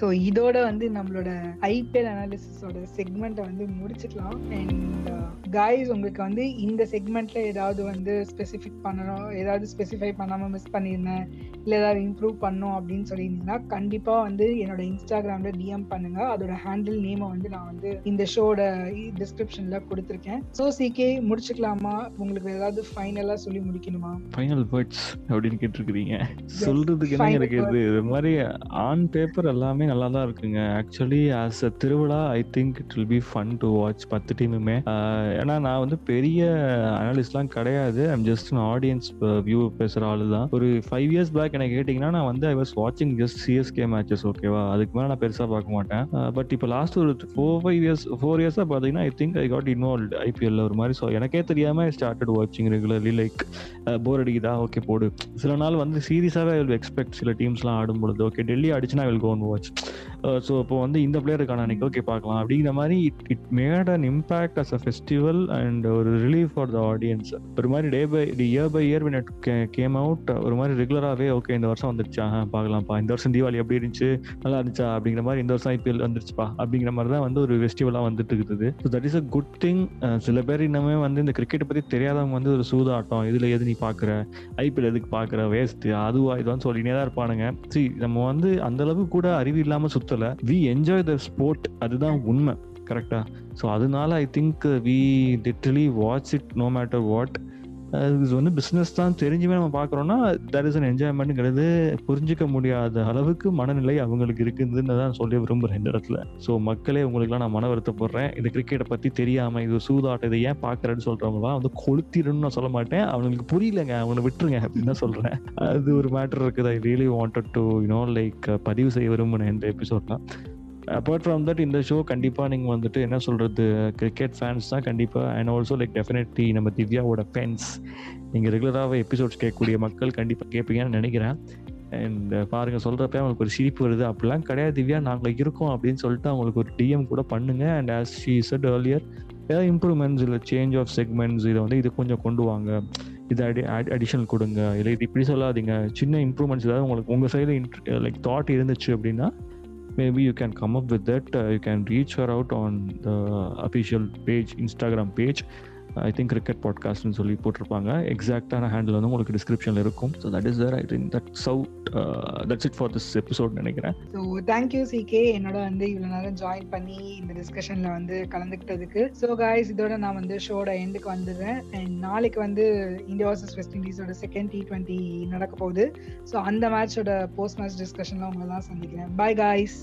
ஸோ இதோட வந்து நம்மளோட ஐபிஎல் அனாலிசிஸோட செக்மெண்ட்டை வந்து முடிச்சுக்கலாம். அண்ட் காய்ஸ் உங்களுக்கு வந்து இந்த செக்மெண்ட்ல ஏதாவது வந்து ஸ்பெசிஃபிக் பண்ணணும் ஏதாவது ஸ்பெசிஃபை பண்ணாம மிஸ் பண்ணியிருந்தேன் இல்லை ஏதாவது இம்ப்ரூவ் பண்ணும் அப்படின்னு சொல்லியிருந்தீங்கன்னா கண்டிப்பா வந்து என்னோட இன்ஸ்டாகிராம்ல டிஎம் பண்ணுங்க. அதோட ஹேண்டில் நேமை வந்து நான் வந்து இந்த ஷோட டிஸ்கிரிப்ஷன்ல கொடுத்துருக்கேன். ஸோ சிகே முடிச்சுக்கலாமா? உங்களுக்கு ஏதாவது ஃபைனலா சொல்லி முடிக்கணுமா? ஃபைனல் வேர்ட்ஸ் அப்படின்னு கேட்டிருக்கிறீங்க. சொல்றதுக்கு என்ன இருக்குது? இது மாதிரி ஆன் பேப்பர் எல்லாமே நல்லா தான் இருக்குங்க. ஆக்சுவலி ஆஸ் அ திருவிழா I think it will be fun to watch பத்து டீமுமே ஏன்னா நான் வந்து பெரிய அனாலிஸ்ட்லாம் கிடையாது. ஐம் ஜஸ்ட் ஆடியன்ஸ் வியூ பேசுகிற ஆளு தான் ஒரு ஃபைவ் இயர்ஸ் பேக் எனக்கு கேட்டிங்கன்னா நான் வந்து ஐ வாஸ் வாட்சிங் ஜஸ்ட் சிஎஸ்கே மேட்சஸ் ஓகேவா அதுக்கு மேலே நான் பெருசாக பார்க்க மாட்டேன். பட் இப்போ லாஸ்ட் ஒரு ஃபோர் ஃபைவ் இயர்ஸ் ஃபோர் இயர்ஸாக பார்த்தீங்கன்னா I think I got involve ஐபிஎல்ல ஒரு மாதிரி. ஸோ எனக்கே தெரியாமல் ஸ்டார்டட் வாட்சிங் ரெகுலர்லி லைக் போர் அடிக்குதா? ஓகே போடு. சில நாள் வந்து சீரியஸாகவே வில் எக்ஸ்பெக்ட் சில டீம்ஸ்லாம் ஆடும் பொழுது ஓகே டெல்லி அடிச்சுனா will cone watch Uh, so இப்போ வந்து இந்த பிளேயருக்கான அன்னைக்கு ஓகே பார்க்கலாம். அப்படிங்கிற மாதிரி it it made an impact as a festival and ஒரு ரிலீஃப் ஃபார் த ஆடியன்ஸ் ஒரு மாதிரி day by year by year it came out ஒரு மாதிரி ரெகுலராகவே ஓகே இந்த வருஷம் வந்துருச்சா? பார்க்கலாம்ப்பா. இந்த வருஷம் தீபாவளி எப்படி இருந்துச்சு? நல்லா இருந்துச்சா? அப்படிங்கிற மாதிரி இந்த வருஷம் ஐபிஎல் வந்துருச்சுப்பா. அப்படிங்கிற மாதிரி தான் வந்து ஒரு ஃபெஸ்டிவலாக வந்துட்டு இருக்குது. So that is a good thing சில பேர் இன்னமே வந்து இந்த கிரிக்கெட்டை பற்றி தெரியாதவங்க வந்து ஒரு சூதாட்டம். இதில் எது நீ பார்க்குற? ஐபிஎல் எதுக்கு பார்க்குற? வேஸ்ட்டு அதுவா? இதுவான்னு சொல்லினே தான் இருப்பானுங்க. சரி நம்ம வந்து அந்த கூட அறிவு இல்லாமல் பொறுத்தல வி என்ஜாய் த ஸ்போர்ட் அதுதான் உண்மை. கரெக்டா ஸோ அதனால I think we literally watch it no matter what இது வந்து பிஸ்னஸ் தான் தெரிஞ்சுமே நம்ம பார்க்குறோம்னா தட் இஸ் அன் என்ஜாய்மெண்ட்டுங்கிறது புரிஞ்சிக்க முடியாத அளவுக்கு மனநிலை அவங்களுக்கு இருக்குதுன்னு தான் சொல்ல விரும்புகிறேன் இந்த இடத்துல. ஸோ மக்களே உங்களுக்குலாம் நான் மன வருத்தப்படுறேன் இந்த கிரிக்கெட்டை பற்றி தெரியாமல் இது சூதாட்டம் இதை ஏன் பார்க்குறேன்னு சொல்கிறவங்களாம் வந்து கொளுத்திடணும்னு நான் சொல்ல மாட்டேன். அவங்களுக்கு புரியலங்க. அவனை விட்டுருங்க அப்படின்னு தான் சொல்கிறேன் அது ஒரு மேட்டர் இருக்குது? I really wanted to you know like பதிவு செய்ய விரும்பினேன் இந்த எபிசோட்லாம் அப்பார்ட் ஃப்ரம் தட் இந்த ஷோ கண்டிப்பாக நீங்கள் வந்துட்டு என்ன சொல்கிறது கிரிக்கெட் ஃபேன்ஸ் தான் கண்டிப்பாக அண்ட் ஆல்சோ லைக் டெஃபினெட்லி நம்ம திவ்யாவோட ஃபேன்ஸ் நீங்கள் ரெகுலராகவே எபிசோட்ஸ் கேட்கக்கூடிய மக்கள் கண்டிப்பாக கேட்பீங்கன்னு நினைக்கிறேன். அண்ட் பாருங்கள் சொல்கிறப்ப அவங்களுக்கு ஒரு சிரிப்பு வருது. அப்படிலாம் கிடையாது திவ்யா நாங்கள் இருக்கோம். அப்படின்னு சொல்லிட்டு அவங்களுக்கு ஒரு டிஎம் கூட பண்ணுங்க. And as she said earlier ஏதாவது இம்ப்ரூவ்மெண்ட்ஸ் இல்லை சேஞ்ச் ஆஃப் செக்மெண்ட்ஸ் இதை வந்து இது கொஞ்சம் கொண்டு வாங்க. இது அடி அடிஷனல் கொடுங்க. இல்லை இது இப்படி சொல்லாதீங்க. சின்ன இம்ப்ரூவ்மெண்ட்ஸ் ஏதாவது உங்களுக்கு உங்கள் சைடில் லைக் தாட் இருந்துச்சு அப்படின்னா maybe you can come up with that. Uh, you can reach her out on the official page instagram page I think cricket பாட்காஸ்ட்னு சொல்லி போட்டிருப்பாங்க. எக்ஸாக்டான ஹேண்டில் வந்து உங்களுக்கு டிஸ்கிரிப்ஷனில் இருக்கும். So that is where I think that shout that's it for this episode நினைக்கிறேன். So thank you CK என்னோட வந்து இவ்வளோ நேரம் ஜாயின் பண்ணி இந்த டிஸ்கஷனில் வந்து கலந்துக்கிட்டதுக்கு. ஸோ காய்ஸ் இதோட நான் வந்து ஷோட எண்டுக்கு வந்துடுறேன். அண்ட் நாளைக்கு வந்து இந்தியா வர்சஸ் வெஸ்ட் இண்டீஸோட செகண்ட் டி ட்வெண்ட்டி நடக்க போகுது. ஸோ அந்த மேட்சோட போஸ்ட் மேட்ச் டிஸ்கஷன்லாம் தான் சந்திக்கிறேன். Bye guys